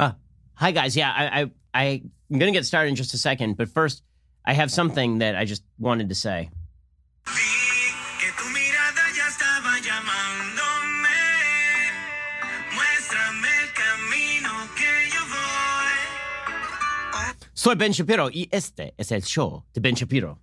Uh, hi, guys. Yeah, I, I, I, I'm going to get started in just a second, but first, I have something that I just wanted to say. Vi que tu mirada ya estaba llamándome. Muéstrame el camino que yo voy. Soy Ben Shapiro y este es el show de Ben Shapiro.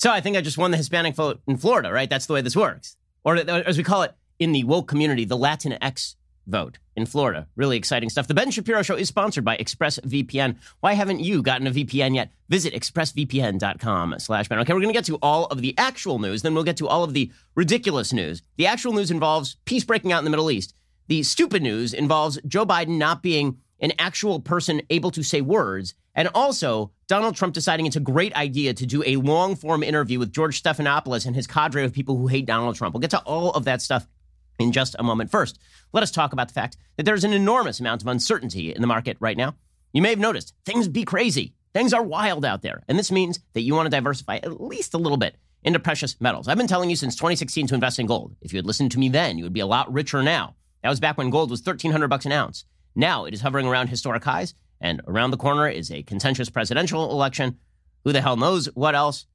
So I think I just won the Hispanic vote in Florida, right? That's the way this works. Or as we call it in the woke community, the Latinx vote in Florida. Really exciting stuff. The Ben Shapiro Show is sponsored by ExpressVPN. Why haven't you gotten a VPN yet? Visit expressvpn.com slash Ben. Okay, we're going to get to all of the actual news. Then we'll get to all of the ridiculous news. The actual news involves peace breaking out in the Middle East. The stupid news involves Joe Biden not being an actual person able to say words. And also, Donald Trump deciding it's a great idea to do a long form interview with George Stephanopoulos and his cadre of people who hate Donald Trump. We'll get to all of that stuff in just a moment. First, let us talk about the fact that there's an enormous amount of uncertainty in the market right now. You may have noticed things be crazy. Things are wild out there. And this means that you want to diversify at least a little bit into precious metals. I've been telling you since 2016 to invest in gold. If you had listened to me then, you would be a lot richer now. That was back when gold was 1300 bucks an ounce. Now it is hovering around historic highs, and around the corner is a contentious presidential election. Who the hell knows what else?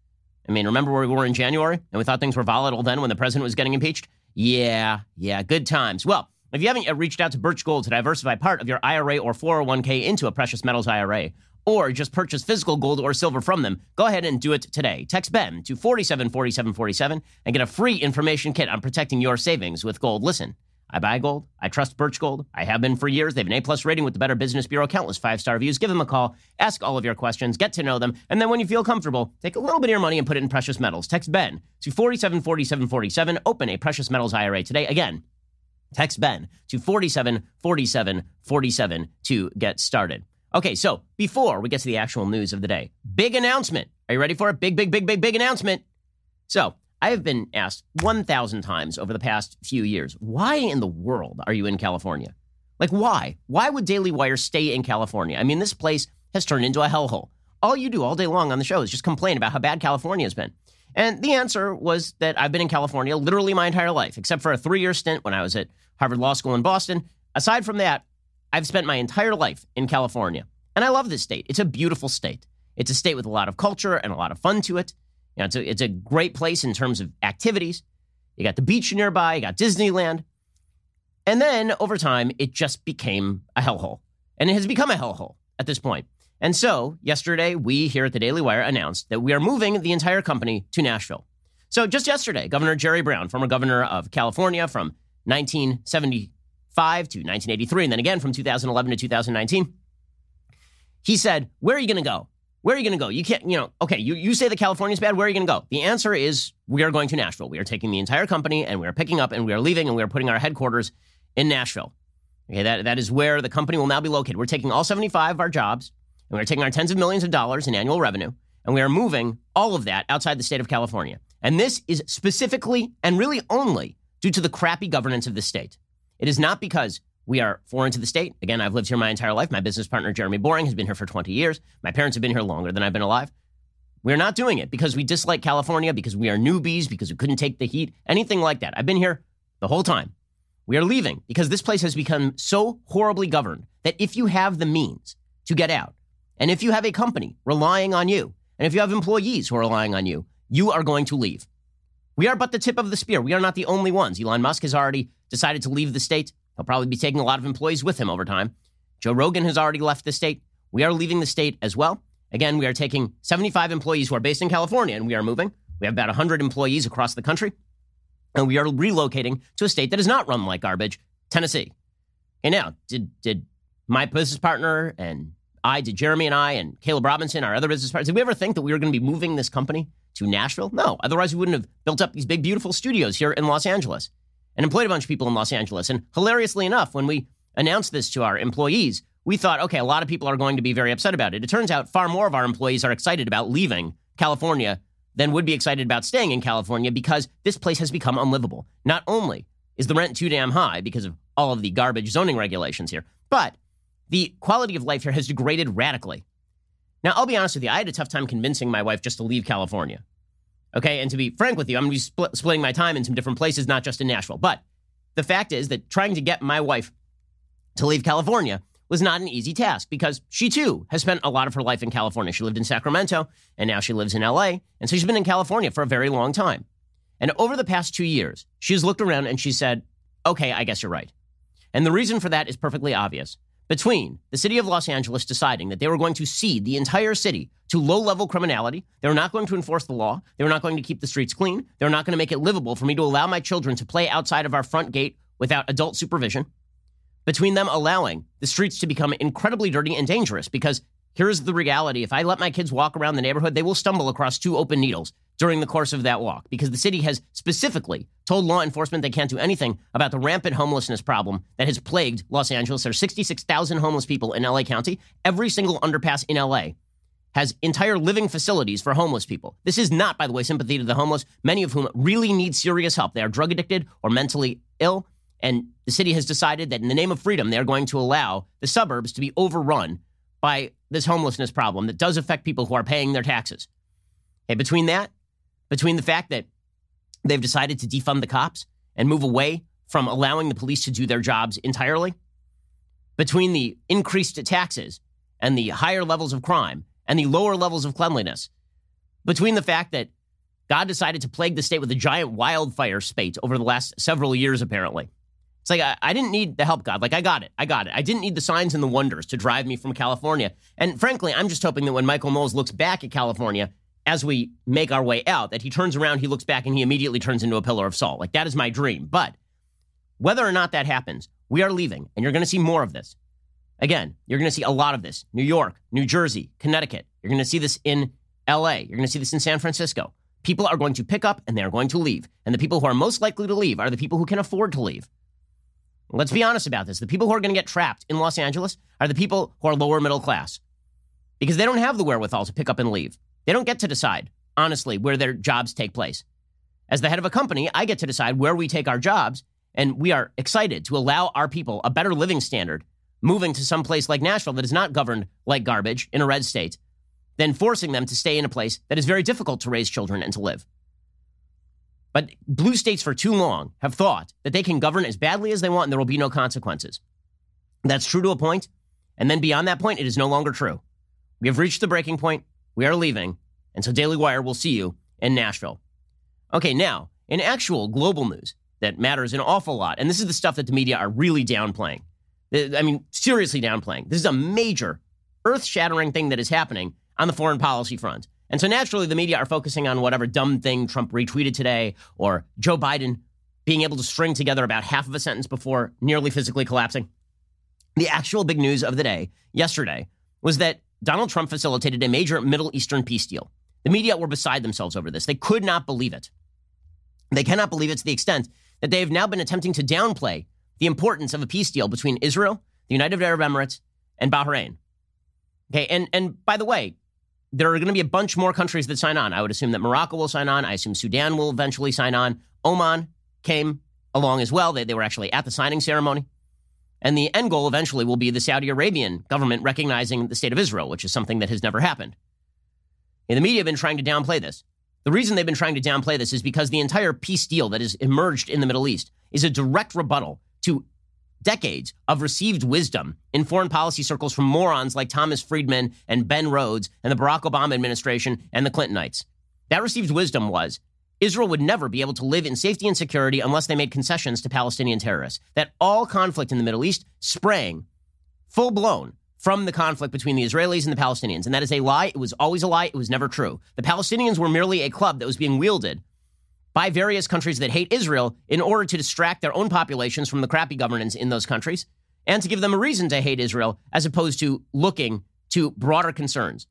I mean, remember where we were in January and we thought things were volatile then when the president was getting impeached? Yeah, yeah, good times. Well, if you haven't yet reached out to Birch Gold to diversify part of your IRA or 401k into a precious metals IRA, or just purchase physical gold or silver from them, go ahead and do it today. Text Ben to 474747 and get a free information kit on protecting your savings with gold. Listen, I buy gold. I trust Birch Gold. I have been for years. They have an A plus rating with the Better Business Bureau, countless five star reviews. Give them a call, ask all of your questions, get to know them, and then when you feel comfortable, take a little bit of your money and put it in precious metals. Text Ben to 474747. Open a precious metals IRA today. Again, text Ben to 474747 to get started. Okay, so before we get to the actual news of the day, big announcement. Are you ready for it? Big, big, big, big, big announcement. So, I have been asked 1,000 times over the past few years, why in the world are you in California? Like, why? Why would Daily Wire stay in California? I mean, this place has turned into a hellhole. All you do all day long on the show is just complain about how bad California has been. And the answer was that I've been in California literally my entire life, except for a three year stint when I was at Harvard Law School in Boston. Aside from that, I've spent my entire life in California. And I love this state. It's a beautiful state. It's a state with a lot of culture and a lot of fun to it. You know, it's a, it's a great place in terms of activities. You got the beach nearby, you got Disneyland. And then over time, it just became a hellhole. And it has become a hellhole at this point. And so yesterday, we here at the Daily Wire announced that we are moving the entire company to Nashville. So just yesterday, Governor Jerry Brown, former governor of California from 1975 to 1983, and then again from 2011 to 2019, he said, Where are you going to go? Where are you going to go? You can't, you know, okay, you, you say that California's bad. Where are you going to go? The answer is we are going to Nashville. We are taking the entire company and we are picking up and we are leaving and we are putting our headquarters in Nashville. Okay, that, that is where the company will now be located. We're taking all 75 of our jobs and we're taking our tens of millions of dollars in annual revenue and we are moving all of that outside the state of California. And this is specifically and really only due to the crappy governance of the state. It is not because we are foreign to the state. Again, I've lived here my entire life. My business partner, Jeremy Boring, has been here for 20 years. My parents have been here longer than I've been alive. We're not doing it because we dislike California, because we are newbies, because we couldn't take the heat, anything like that. I've been here the whole time. We are leaving because this place has become so horribly governed that if you have the means to get out, and if you have a company relying on you, and if you have employees who are relying on you, you are going to leave. We are but the tip of the spear. We are not the only ones. Elon Musk has already decided to leave the state. He'll probably be taking a lot of employees with him over time. Joe Rogan has already left the state. We are leaving the state as well. Again, we are taking 75 employees who are based in California and we are moving. We have about 100 employees across the country. And we are relocating to a state that is not run like garbage, Tennessee. Okay, now, did, did my business partner and I, did Jeremy and I and Caleb Robinson, our other business partners, did we ever think that we were going to be moving this company to Nashville? No. Otherwise, we wouldn't have built up these big, beautiful studios here in Los Angeles and employed a bunch of people in Los Angeles. And hilariously enough, when we announced this to our employees, we thought, okay, a lot of people are going to be very upset about it. It turns out far more of our employees are excited about leaving California than would be excited about staying in California because this place has become unlivable. Not only is the rent too damn high because of all of the garbage zoning regulations here, but the quality of life here has degraded radically. Now, I'll be honest with you, I had a tough time convincing my wife just to leave California. Okay. And to be frank with you, I'm going to be split, splitting my time in some different places, not just in Nashville. But the fact is that trying to get my wife to leave California was not an easy task because she too has spent a lot of her life in California. She lived in Sacramento and now she lives in LA. And so she's been in California for a very long time. And over the past two years, she's looked around and she said, okay, I guess you're right. And the reason for that is perfectly obvious. Between the city of Los Angeles deciding that they were going to cede the entire city to low level criminality, they were not going to enforce the law, they were not going to keep the streets clean, they were not going to make it livable for me to allow my children to play outside of our front gate without adult supervision, between them allowing the streets to become incredibly dirty and dangerous because here's the reality if I let my kids walk around the neighborhood, they will stumble across two open needles during the course of that walk because the city has specifically told law enforcement they can't do anything about the rampant homelessness problem that has plagued Los Angeles. There are 66,000 homeless people in LA County. Every single underpass in LA has entire living facilities for homeless people. This is not, by the way, sympathy to the homeless, many of whom really need serious help. They are drug addicted or mentally ill. And the city has decided that in the name of freedom, they're going to allow the suburbs to be overrun by this homelessness problem that does affect people who are paying their taxes. Okay, between that, between the fact that they've decided to defund the cops and move away from allowing the police to do their jobs entirely, between the increased taxes and the higher levels of crime and the lower levels of cleanliness, between the fact that God decided to plague the state with a giant wildfire spate over the last several years, apparently. It's like, I, I, didn't need the help, God. Like, I got it. I got it. I didn't need the signs and the wonders to drive me from California. And frankly, I'm just hoping that when Michael Knowles looks back at California as we make our way out, that he turns around, he looks back, and he immediately turns into a pillar of salt. Like, that is my dream. But whether or not that happens, we are leaving, and you're going to see more of this. Again, you're going to see a lot of this. New York, New Jersey, Connecticut. You're going to see this in LA. You're going to see this in San Francisco. People are going to pick up and they are going to leave. And the people who are most likely to leave are the people who can afford to leave. Let's be honest about this. The people who are going to get trapped in Los Angeles are the people who are lower middle class because they don't have the wherewithal to pick up and leave. They don't get to decide, honestly, where their jobs take place. As the head of a company, I get to decide where we take our jobs, and we are excited to allow our people a better living standard moving to some place like Nashville that is not governed like garbage in a red state than forcing them to stay in a place that is very difficult to raise children and to live. But blue states for too long have thought that they can govern as badly as they want and there will be no consequences. That's true to a point, and then beyond that point, it is no longer true. We have reached the breaking point. We are leaving. And so Daily Wire will see you in Nashville. Okay, now, in actual global news that matters an awful lot, and this is the stuff that the media are really downplaying. I mean, seriously downplaying. This is a major, earth shattering thing that is happening on the foreign policy front. And so naturally, the media are focusing on whatever dumb thing Trump retweeted today or Joe Biden being able to string together about half of a sentence before nearly physically collapsing. The actual big news of the day yesterday was that Donald Trump facilitated a major Middle Eastern peace deal. The media were beside themselves over this. They could not believe it. They cannot believe it to the extent that they have now been attempting to downplay the importance of a peace deal between Israel, the United Arab Emirates, and Bahrain. Okay, and and by the way, there are going to be a bunch more countries that sign on. I would assume that Morocco will sign on. I assume Sudan will eventually sign on. Oman came along as well. They, they were actually at the signing ceremony. And the end goal eventually will be the Saudi Arabian government recognizing the state of Israel, which is something that has never happened. And the media have been trying to downplay this. The reason they've been trying to downplay this is because the entire peace deal that has emerged in the Middle East is a direct rebuttal to decades of received wisdom in foreign policy circles from morons like Thomas Friedman and Ben Rhodes and the Barack Obama administration and the Clintonites. That received wisdom was Israel would never be able to live in safety and security unless they made concessions to Palestinian terrorists. That all conflict in the Middle East sprang full blown from the conflict between the Israelis and the Palestinians. And that is a lie. It was always a lie. It was never true. The Palestinians were merely a club that was being wielded by various countries that hate Israel in order to distract their own populations from the crappy governance in those countries and to give them a reason to hate Israel as opposed to looking to broader concerns.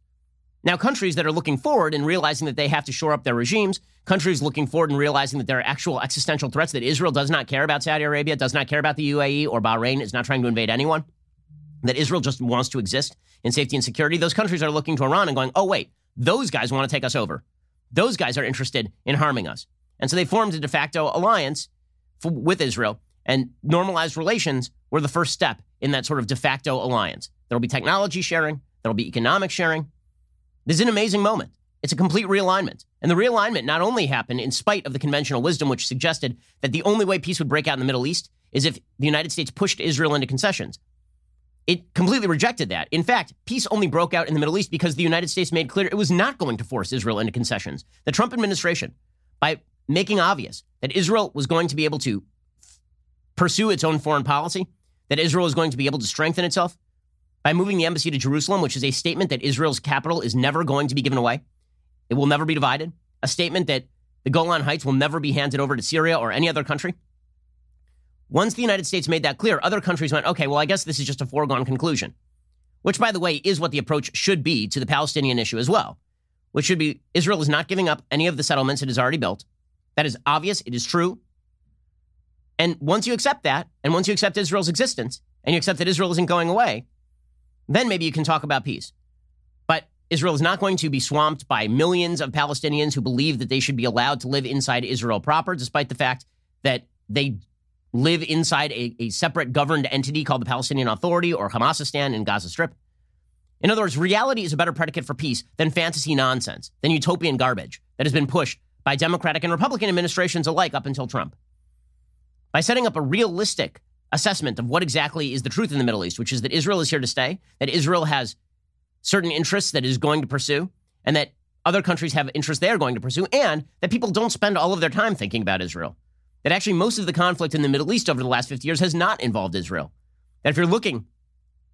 Now, countries that are looking forward and realizing that they have to shore up their regimes, countries looking forward and realizing that there are actual existential threats, that Israel does not care about Saudi Arabia, does not care about the UAE or Bahrain, is not trying to invade anyone, that Israel just wants to exist in safety and security, those countries are looking to Iran and going, oh, wait, those guys want to take us over. Those guys are interested in harming us. And so they formed a de facto alliance for, with Israel, and normalized relations were the first step in that sort of de facto alliance. There will be technology sharing, there will be economic sharing. This is an amazing moment. It's a complete realignment. And the realignment not only happened in spite of the conventional wisdom, which suggested that the only way peace would break out in the Middle East is if the United States pushed Israel into concessions. It completely rejected that. In fact, peace only broke out in the Middle East because the United States made clear it was not going to force Israel into concessions. The Trump administration, by making obvious that Israel was going to be able to pursue its own foreign policy, that Israel is going to be able to strengthen itself, by moving the embassy to Jerusalem, which is a statement that Israel's capital is never going to be given away, it will never be divided, a statement that the Golan Heights will never be handed over to Syria or any other country. Once the United States made that clear, other countries went, okay, well, I guess this is just a foregone conclusion. Which, by the way, is what the approach should be to the Palestinian issue as well, which should be Israel is not giving up any of the settlements it has already built. That is obvious, it is true. And once you accept that, and once you accept Israel's existence, and you accept that Israel isn't going away, then maybe you can talk about peace. Israel is not going to be swamped by millions of Palestinians who believe that they should be allowed to live inside Israel proper, despite the fact that they live inside a, a separate governed entity called the Palestinian Authority or Hamasistan in Gaza Strip. In other words, reality is a better predicate for peace than fantasy nonsense, than utopian garbage that has been pushed by Democratic and Republican administrations alike up until Trump. By setting up a realistic assessment of what exactly is the truth in the Middle East, which is that Israel is here to stay, that Israel has certain interests that is going to pursue, and that other countries have interests they are going to pursue, and that people don't spend all of their time thinking about Israel that actually most of the conflict in the Middle East over the last 50 years has not involved Israel. That if you're looking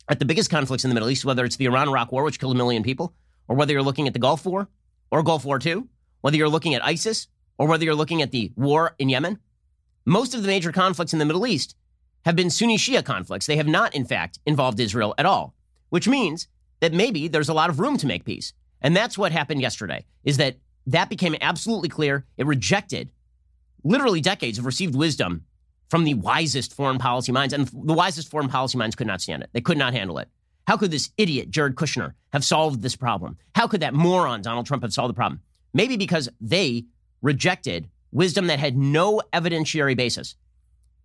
at the biggest conflicts in the Middle East, whether it's the Iran Iraq War, which killed a million people, or whether you're looking at the Gulf War or Gulf War II, whether you're looking at ISIS or whether you're looking at the war in Yemen, most of the major conflicts in the Middle East have been Sunni Shia conflicts. They have not, in fact, involved Israel at all, which means that maybe there's a lot of room to make peace. And that's what happened yesterday, is that that became absolutely clear. It rejected literally decades of received wisdom from the wisest foreign policy minds, and the wisest foreign policy minds could not stand it. They could not handle it. How could this idiot, Jared Kushner, have solved this problem? How could that moron, Donald Trump, have solved the problem? Maybe because they rejected wisdom that had no evidentiary basis.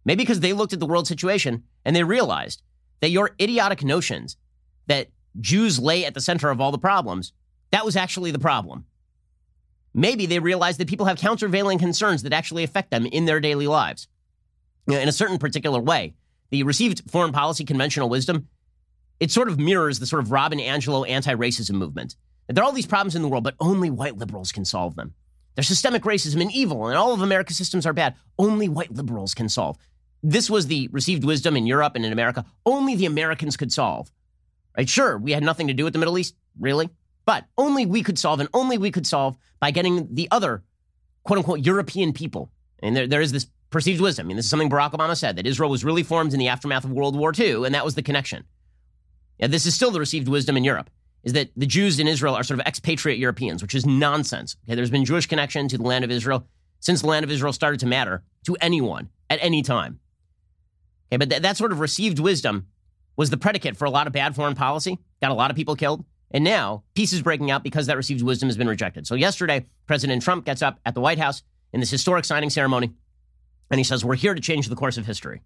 Maybe because they looked at the world situation and they realized that your idiotic notions that Jews lay at the center of all the problems, that was actually the problem. Maybe they realize that people have countervailing concerns that actually affect them in their daily lives. In a certain particular way, the received foreign policy conventional wisdom, it sort of mirrors the sort of Robin DiAngelo anti-racism movement. There are all these problems in the world, but only white liberals can solve them. There's systemic racism and evil, and all of America's systems are bad. Only white liberals can solve. This was the received wisdom in Europe and in America. Only the Americans could solve. Right? Sure, we had nothing to do with the Middle East, really. But only we could solve, and only we could solve by getting the other quote unquote European people. And there, there is this perceived wisdom. I mean, this is something Barack Obama said that Israel was really formed in the aftermath of World War II, and that was the connection. Yeah, this is still the received wisdom in Europe, is that the Jews in Israel are sort of expatriate Europeans, which is nonsense. Okay, there's been Jewish connection to the land of Israel since the land of Israel started to matter to anyone at any time. Okay, but th- that sort of received wisdom was the predicate for a lot of bad foreign policy, got a lot of people killed. And now peace is breaking out because that received wisdom has been rejected. So yesterday, President Trump gets up at the White House in this historic signing ceremony, and he says, We're here to change the course of history.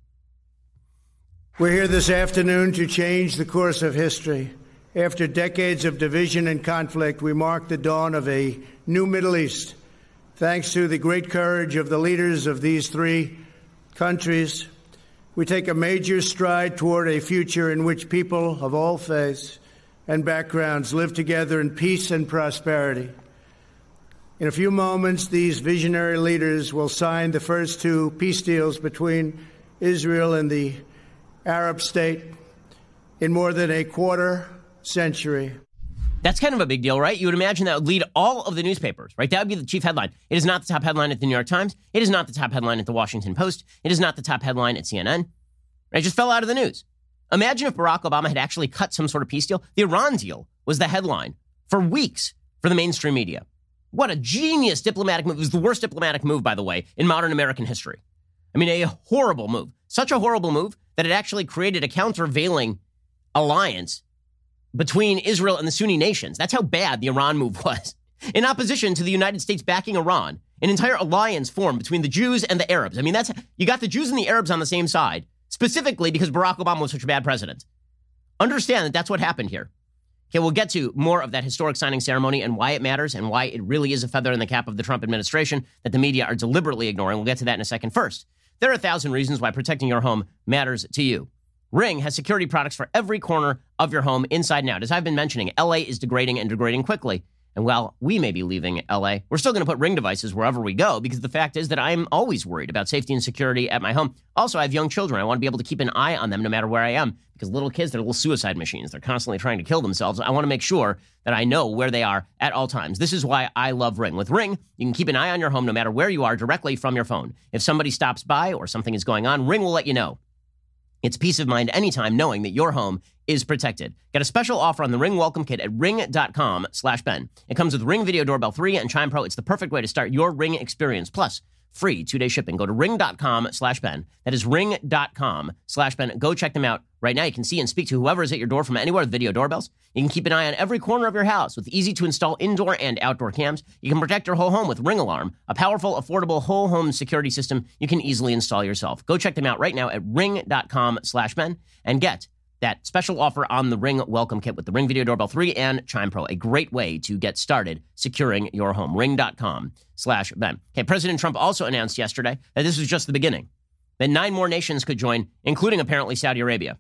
We're here this afternoon to change the course of history. After decades of division and conflict, we mark the dawn of a new Middle East. Thanks to the great courage of the leaders of these three countries, we take a major stride toward a future in which people of all faiths and backgrounds live together in peace and prosperity. In a few moments, these visionary leaders will sign the first two peace deals between Israel and the Arab state in more than a quarter century. That's kind of a big deal, right? You would imagine that would lead all of the newspapers, right? That would be the chief headline. It is not the top headline at the New York Times. It is not the top headline at the Washington Post. It is not the top headline at CNN. It just fell out of the news. Imagine if Barack Obama had actually cut some sort of peace deal. The Iran deal was the headline for weeks for the mainstream media. What a genius diplomatic move. It was the worst diplomatic move, by the way, in modern American history. I mean, a horrible move. Such a horrible move that it actually created a countervailing alliance between Israel and the Sunni nations. That's how bad the Iran move was. In opposition to the United States backing Iran, an entire alliance formed between the Jews and the Arabs. I mean, that's you got the Jews and the Arabs on the same side specifically because Barack Obama was such a bad president. Understand that that's what happened here. Okay, we'll get to more of that historic signing ceremony and why it matters and why it really is a feather in the cap of the Trump administration that the media are deliberately ignoring. We'll get to that in a second. First, there are a thousand reasons why protecting your home matters to you. Ring has security products for every corner of your home, inside and out. As I've been mentioning, LA is degrading and degrading quickly. And while we may be leaving LA, we're still going to put ring devices wherever we go because the fact is that I'm always worried about safety and security at my home. Also, I have young children. I want to be able to keep an eye on them no matter where I am because little kids, they're little suicide machines. They're constantly trying to kill themselves. I want to make sure that I know where they are at all times. This is why I love Ring. With Ring, you can keep an eye on your home no matter where you are directly from your phone. If somebody stops by or something is going on, Ring will let you know. It's peace of mind anytime knowing that your home is protected. Get a special offer on the Ring Welcome Kit at ring.com slash Ben. It comes with Ring Video Doorbell 3 and Chime Pro. It's the perfect way to start your Ring experience. Plus, free two-day shipping. Go to ring.com slash Ben. That is ring.com slash Ben. Go check them out right now. You can see and speak to whoever is at your door from anywhere with video doorbells. You can keep an eye on every corner of your house with easy-to-install indoor and outdoor cams. You can protect your whole home with Ring Alarm, a powerful, affordable whole home security system you can easily install yourself. Go check them out right now at ring.com slash Ben and get that special offer on the Ring Welcome Kit with the Ring Video Doorbell 3 and Chime Pro. A great way to get started securing your home. Ring.com slash Ben. Okay, President Trump also announced yesterday that this was just the beginning, that nine more nations could join, including apparently Saudi Arabia.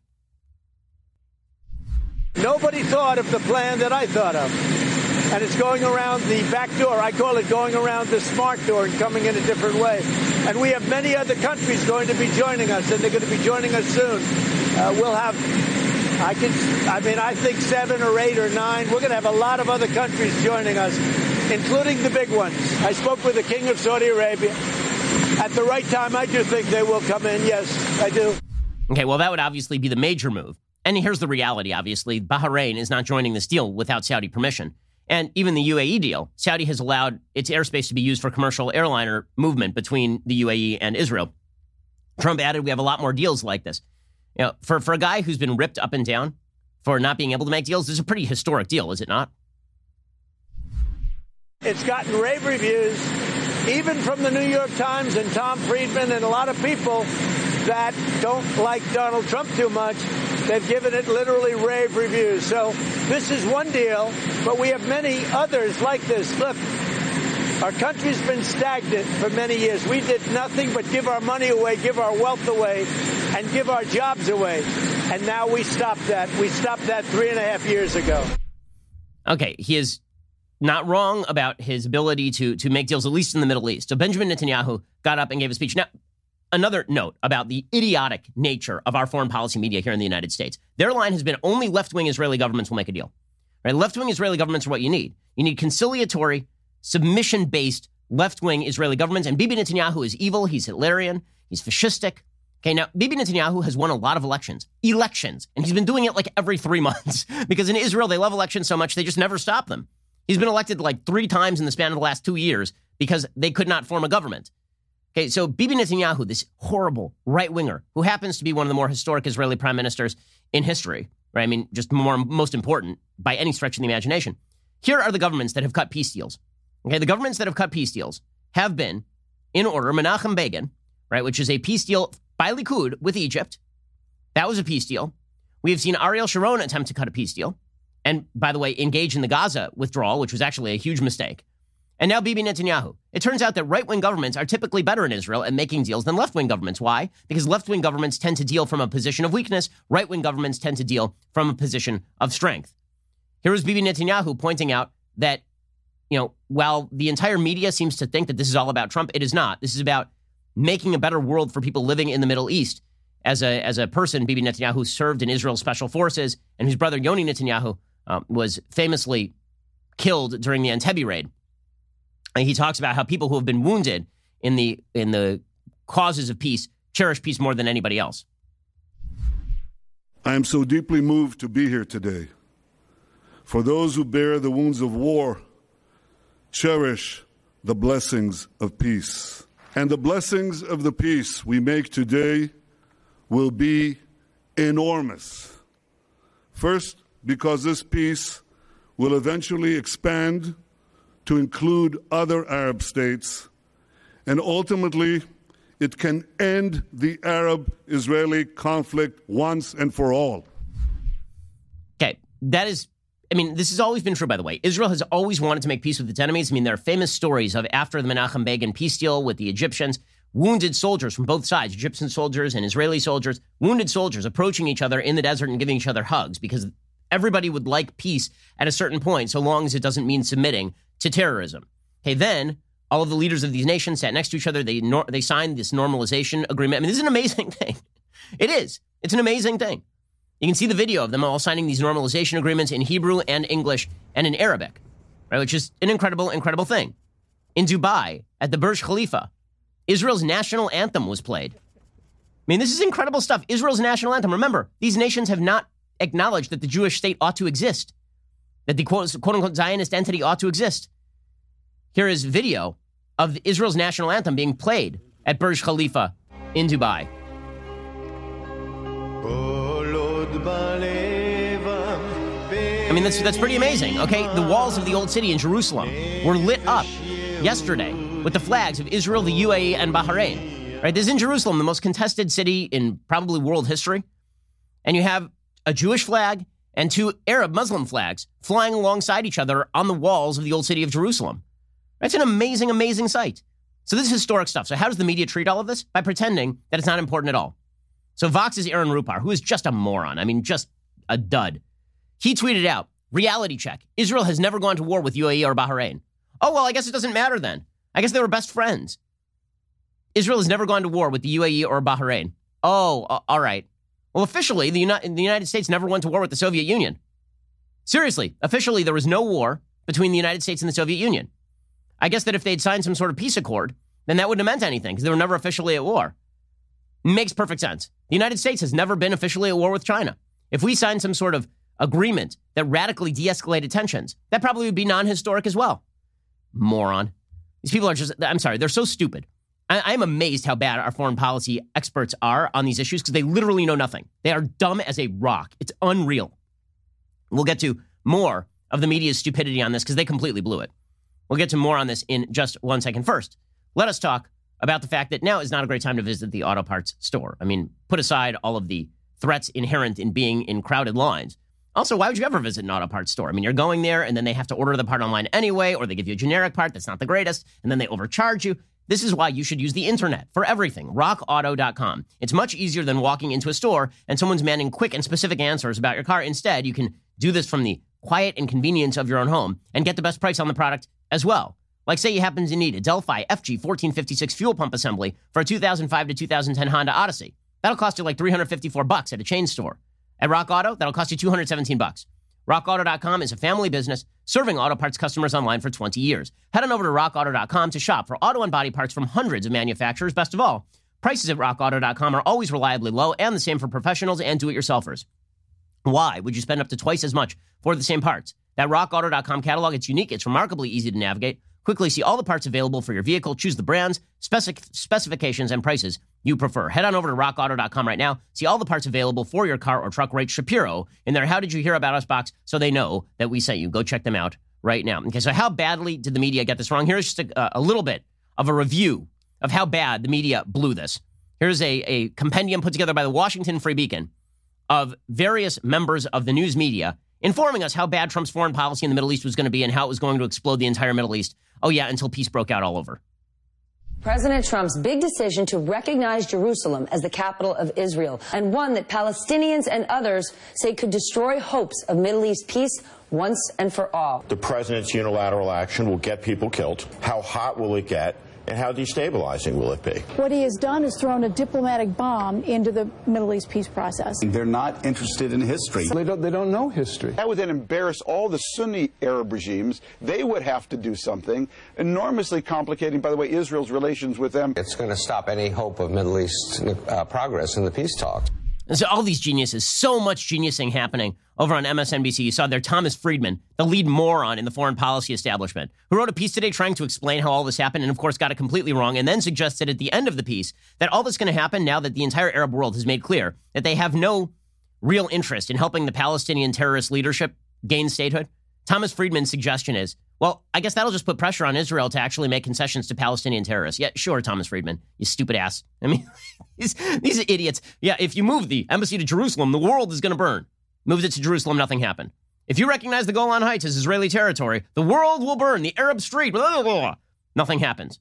Nobody thought of the plan that I thought of. And it's going around the back door. I call it going around the smart door and coming in a different way. And we have many other countries going to be joining us, and they're going to be joining us soon. Uh, we'll have, I can, I mean, I think seven or eight or nine. We're going to have a lot of other countries joining us, including the big ones. I spoke with the King of Saudi Arabia. At the right time, I do think they will come in. Yes, I do. Okay, well, that would obviously be the major move. And here's the reality, obviously. Bahrain is not joining this deal without Saudi permission. And even the UAE deal, Saudi has allowed its airspace to be used for commercial airliner movement between the UAE and Israel. Trump added, we have a lot more deals like this. You know, for, for a guy who's been ripped up and down for not being able to make deals, this is a pretty historic deal, is it not? It's gotten rave reviews, even from the New York Times and Tom Friedman and a lot of people that don't like Donald Trump too much. They've given it literally rave reviews. So this is one deal, but we have many others like this. Look, our country's been stagnant for many years. We did nothing but give our money away, give our wealth away, and give our jobs away. And now we stopped that. We stopped that three and a half years ago. Okay, he is not wrong about his ability to to make deals, at least in the Middle East. So Benjamin Netanyahu got up and gave a speech. Now, another note about the idiotic nature of our foreign policy media here in the United States. Their line has been only left wing Israeli governments will make a deal. Right? Left wing Israeli governments are what you need. You need conciliatory, submission based left wing Israeli governments. And Bibi Netanyahu is evil. He's Hitlerian. He's fascistic. Okay, now Bibi Netanyahu has won a lot of elections, elections, and he's been doing it like every three months because in Israel they love elections so much they just never stop them. He's been elected like three times in the span of the last two years because they could not form a government. Okay, so Bibi Netanyahu, this horrible right winger, who happens to be one of the more historic Israeli prime ministers in history, right? I mean, just more most important by any stretch of the imagination. Here are the governments that have cut peace deals. Okay, the governments that have cut peace deals have been, in order, Menachem Begin, right, which is a peace deal by Likud with Egypt. That was a peace deal. We have seen Ariel Sharon attempt to cut a peace deal. And by the way, engage in the Gaza withdrawal, which was actually a huge mistake. And now Bibi Netanyahu. It turns out that right wing governments are typically better in Israel at making deals than left wing governments. Why? Because left wing governments tend to deal from a position of weakness, right wing governments tend to deal from a position of strength. Here is Bibi Netanyahu pointing out that, you know, while the entire media seems to think that this is all about Trump, it is not. This is about making a better world for people living in the Middle East. As a, as a person, Bibi Netanyahu served in Israel's special forces, and whose brother Yoni Netanyahu uh, was famously killed during the Entebbe raid. And he talks about how people who have been wounded in the in the causes of peace cherish peace more than anybody else. I am so deeply moved to be here today. For those who bear the wounds of war, cherish the blessings of peace. And the blessings of the peace we make today will be enormous. First, because this peace will eventually expand to include other Arab states, and ultimately, it can end the Arab Israeli conflict once and for all. Okay, that is I mean, this has always been true, by the way. Israel has always wanted to make peace with its enemies. I mean, there are famous stories of after the Menachem Begin peace deal with the Egyptians, wounded soldiers from both sides, Egyptian soldiers and Israeli soldiers, wounded soldiers approaching each other in the desert and giving each other hugs because everybody would like peace at a certain point, so long as it doesn't mean submitting to terrorism. Okay, then all of the leaders of these nations sat next to each other. They nor- they signed this normalization agreement. I mean, this is an amazing thing. It is. It's an amazing thing. You can see the video of them all signing these normalization agreements in Hebrew and English and in Arabic, right? Which is an incredible, incredible thing. In Dubai, at the Burj Khalifa, Israel's national anthem was played. I mean, this is incredible stuff. Israel's national anthem. Remember, these nations have not acknowledged that the Jewish state ought to exist, that the quote, quote unquote Zionist entity ought to exist. Here is video of Israel's national anthem being played at Burj Khalifa in Dubai. I mean, that's, that's pretty amazing, okay? The walls of the old city in Jerusalem were lit up yesterday with the flags of Israel, the UAE, and Bahrain. Right? This is in Jerusalem, the most contested city in probably world history. And you have a Jewish flag and two Arab Muslim flags flying alongside each other on the walls of the old city of Jerusalem. That's an amazing, amazing sight. So this is historic stuff. So how does the media treat all of this? By pretending that it's not important at all. So Vox's Aaron Rupar, who is just a moron. I mean, just a dud. He tweeted out, reality check. Israel has never gone to war with UAE or Bahrain. Oh, well, I guess it doesn't matter then. I guess they were best friends. Israel has never gone to war with the UAE or Bahrain. Oh, all right. Well, officially, the, Uni- the United States never went to war with the Soviet Union. Seriously, officially, there was no war between the United States and the Soviet Union. I guess that if they'd signed some sort of peace accord, then that wouldn't have meant anything because they were never officially at war. Makes perfect sense. The United States has never been officially at war with China. If we signed some sort of agreement that radically de escalated tensions, that probably would be non historic as well. Moron. These people are just, I'm sorry, they're so stupid. I, am amazed how bad our foreign policy experts are on these issues because they literally know nothing. They are dumb as a rock. It's unreal. We'll get to more of the media's stupidity on this because they completely blew it. We'll get to more on this in just one second. First, let us talk about the fact that now is not a great time to visit the auto parts store. I mean, put aside all of the threats inherent in being in crowded lines. Also, why would you ever visit an auto parts store? I mean, you're going there and then they have to order the part online anyway, or they give you a generic part that's not the greatest, and then they overcharge you. This is why you should use the internet for everything. RockAuto.com. It's much easier than walking into a store and someone's demanding quick and specific answers about your car. Instead, you can do this from the quiet and convenience of your own home and get the best price on the product as well. Like, say you happen to need a Delphi FG 1456 fuel pump assembly for a 2005 to 2010 Honda Odyssey. That'll cost you like 354 bucks at a chain store. At Rock Auto, that'll cost you 217 bucks. RockAuto.com is a family business serving auto parts customers online for 20 years. Head on over to RockAuto.com to shop for auto and body parts from hundreds of manufacturers. Best of all, prices at RockAuto.com are always reliably low and the same for professionals and do-it-yourselfers. Why would you spend up to twice as much for the same parts? That RockAuto.com catalog, it's unique, it's remarkably easy to navigate. Quickly see all the parts available for your vehicle, choose the brands, specific, specifications, and prices you prefer. Head on over to rockauto.com right now. See all the parts available for your car or truck. Rate Shapiro in their How Did You Hear About Us box so they know that we sent you. Go check them out right now. Okay, so how badly did the media get this wrong? Here's just a, uh, a little bit of a review of how bad the media blew this. Here's a, a compendium put together by the Washington Free Beacon of various members of the news media informing us how bad Trump's foreign policy in the Middle East was going to be and how it was going to explode the entire Middle East. Oh, yeah, until peace broke out all over. President Trump's big decision to recognize Jerusalem as the capital of Israel, and one that Palestinians and others say could destroy hopes of Middle East peace once and for all. The president's unilateral action will get people killed. How hot will it get? And how destabilizing will it be? What he has done is thrown a diplomatic bomb into the Middle East peace process. They're not interested in history. They don't, they don't know history. That would then embarrass all the Sunni Arab regimes. They would have to do something, enormously complicating, by the way, Israel's relations with them. It's going to stop any hope of Middle East uh, progress in the peace talks. And so all these geniuses, so much geniusing happening over on MSNBC. You saw there Thomas Friedman, the lead moron in the foreign policy establishment, who wrote a piece today trying to explain how all this happened and, of course, got it completely wrong, and then suggested at the end of the piece that all that's going to happen now that the entire Arab world has made clear that they have no real interest in helping the Palestinian terrorist leadership gain statehood. Thomas Friedman's suggestion is well, I guess that'll just put pressure on Israel to actually make concessions to Palestinian terrorists. Yeah, sure, Thomas Friedman, you stupid ass. I mean, these, these idiots. Yeah, if you move the embassy to Jerusalem, the world is going to burn. Moved it to Jerusalem, nothing happened. If you recognize the Golan Heights as Israeli territory, the world will burn, the Arab street, blah, blah, blah. Nothing happens.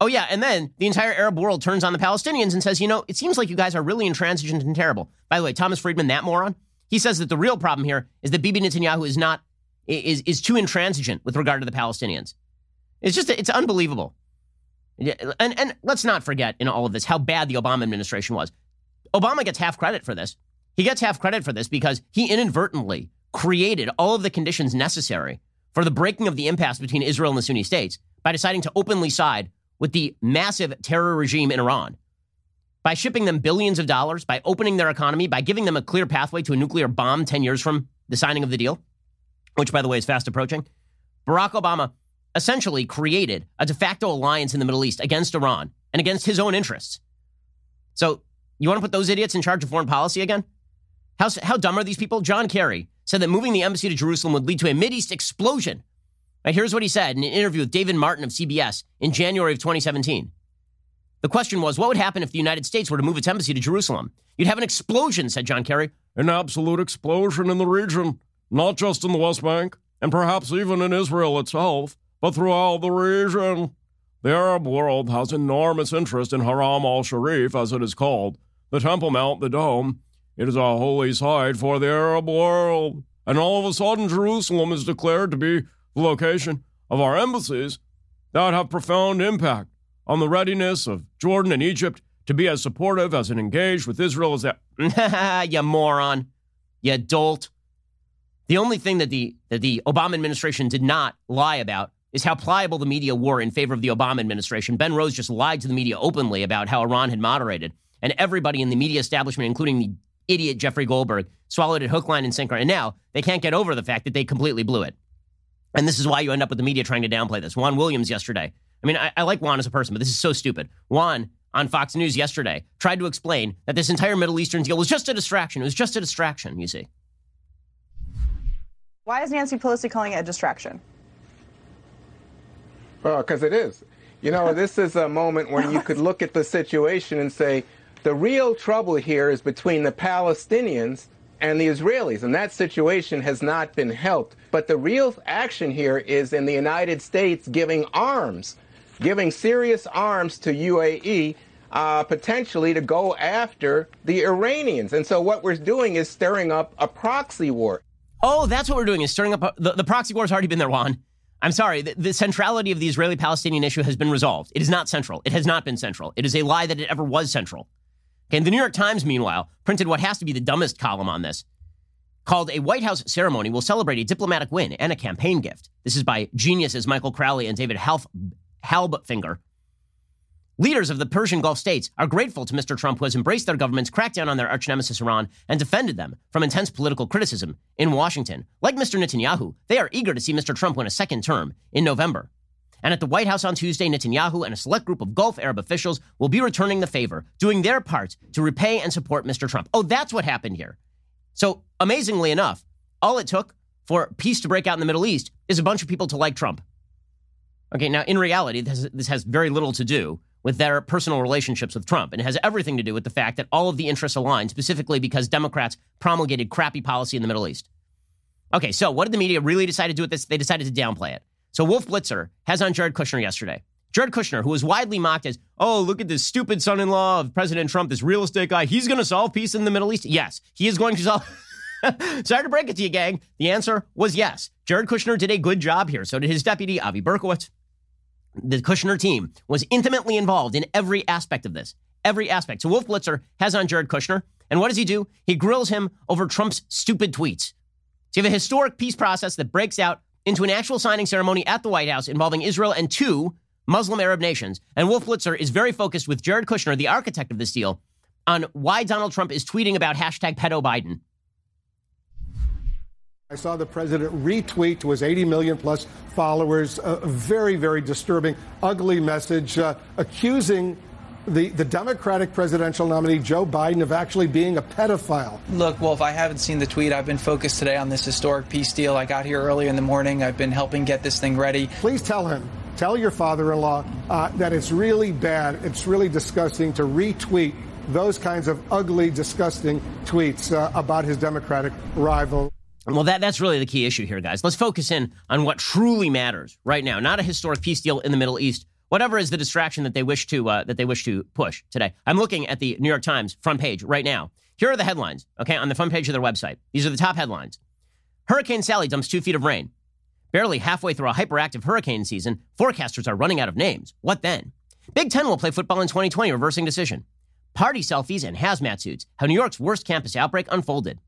Oh, yeah, and then the entire Arab world turns on the Palestinians and says, you know, it seems like you guys are really intransigent and terrible. By the way, Thomas Friedman, that moron, he says that the real problem here is that Bibi Netanyahu is not, is, is too intransigent with regard to the Palestinians. It's just, it's unbelievable. And, and let's not forget in all of this how bad the Obama administration was. Obama gets half credit for this. He gets half credit for this because he inadvertently created all of the conditions necessary for the breaking of the impasse between Israel and the Sunni states by deciding to openly side with the massive terror regime in Iran. By shipping them billions of dollars, by opening their economy, by giving them a clear pathway to a nuclear bomb 10 years from the signing of the deal, which, by the way, is fast approaching, Barack Obama essentially created a de facto alliance in the Middle East against Iran and against his own interests. So, you want to put those idiots in charge of foreign policy again? How, how dumb are these people? John Kerry said that moving the embassy to Jerusalem would lead to a Mideast explosion. Right, here's what he said in an interview with David Martin of CBS in January of 2017. The question was, what would happen if the United States were to move its embassy to Jerusalem? You'd have an explosion, said John Kerry. An absolute explosion in the region, not just in the West Bank, and perhaps even in Israel itself, but throughout the region. The Arab world has enormous interest in Haram al Sharif, as it is called, the Temple Mount, the Dome, it is a holy site for the Arab world. And all of a sudden, Jerusalem is declared to be the location of our embassies that have profound impact on the readiness of Jordan and Egypt to be as supportive as and engaged with Israel as that. you moron. You dolt. The only thing that the, that the Obama administration did not lie about is how pliable the media were in favor of the Obama administration. Ben Rhodes just lied to the media openly about how Iran had moderated. And everybody in the media establishment, including the idiot Jeffrey Goldberg swallowed it hook, line, and sinker. And now they can't get over the fact that they completely blew it. And this is why you end up with the media trying to downplay this. Juan Williams yesterday. I mean, I, I like Juan as a person, but this is so stupid. Juan on Fox News yesterday tried to explain that this entire Middle Eastern deal was just a distraction. It was just a distraction, you see. Why is Nancy Pelosi calling it a distraction? Well, because it is. You know, this is a moment when you could look at the situation and say, the real trouble here is between the Palestinians and the Israelis, and that situation has not been helped. But the real action here is in the United States giving arms, giving serious arms to UAE, uh, potentially to go after the Iranians. And so what we're doing is stirring up a proxy war. Oh, that's what we're doing is stirring up the, the proxy war has already been there, Juan. I'm sorry, the, the centrality of the Israeli Palestinian issue has been resolved. It is not central. It has not been central. It is a lie that it ever was central. Okay, and the New York Times, meanwhile, printed what has to be the dumbest column on this, called A White House Ceremony Will Celebrate a Diplomatic Win and a Campaign Gift. This is by geniuses Michael Crowley and David Halbfinger. Leaders of the Persian Gulf states are grateful to Mr. Trump, who has embraced their government's crackdown on their arch nemesis Iran and defended them from intense political criticism in Washington. Like Mr. Netanyahu, they are eager to see Mr. Trump win a second term in November. And at the White House on Tuesday, Netanyahu and a select group of Gulf Arab officials will be returning the favor, doing their part to repay and support Mr. Trump. Oh, that's what happened here. So, amazingly enough, all it took for peace to break out in the Middle East is a bunch of people to like Trump. Okay, now in reality, this, this has very little to do with their personal relationships with Trump. And it has everything to do with the fact that all of the interests align, specifically because Democrats promulgated crappy policy in the Middle East. Okay, so what did the media really decide to do with this? They decided to downplay it. So Wolf Blitzer has on Jared Kushner yesterday. Jared Kushner, who was widely mocked as, oh, look at this stupid son in law of President Trump, this real estate guy. He's going to solve peace in the Middle East. Yes, he is going to solve. Sorry to break it to you, gang. The answer was yes. Jared Kushner did a good job here. So did his deputy, Avi Berkowitz. The Kushner team was intimately involved in every aspect of this. Every aspect. So Wolf Blitzer has on Jared Kushner. And what does he do? He grills him over Trump's stupid tweets. So you have a historic peace process that breaks out into an actual signing ceremony at the White House involving Israel and two Muslim Arab nations. And Wolf Blitzer is very focused with Jared Kushner, the architect of this deal, on why Donald Trump is tweeting about hashtag pedo Biden. I saw the president retweet to his 80 million plus followers a very, very disturbing, ugly message uh, accusing the, the Democratic presidential nominee, Joe Biden, of actually being a pedophile. Look, Wolf, I haven't seen the tweet. I've been focused today on this historic peace deal. I got here early in the morning. I've been helping get this thing ready. Please tell him, tell your father in law uh, that it's really bad, it's really disgusting to retweet those kinds of ugly, disgusting tweets uh, about his Democratic rival. Well, that, that's really the key issue here, guys. Let's focus in on what truly matters right now, not a historic peace deal in the Middle East. Whatever is the distraction that they wish to uh, that they wish to push today. I'm looking at the New York Times front page right now. Here are the headlines, okay, on the front page of their website. These are the top headlines. Hurricane Sally dumps two feet of rain. Barely halfway through a hyperactive hurricane season, forecasters are running out of names. What then? Big Ten will play football in 2020, reversing decision. Party selfies and hazmat suits. How New York's worst campus outbreak unfolded.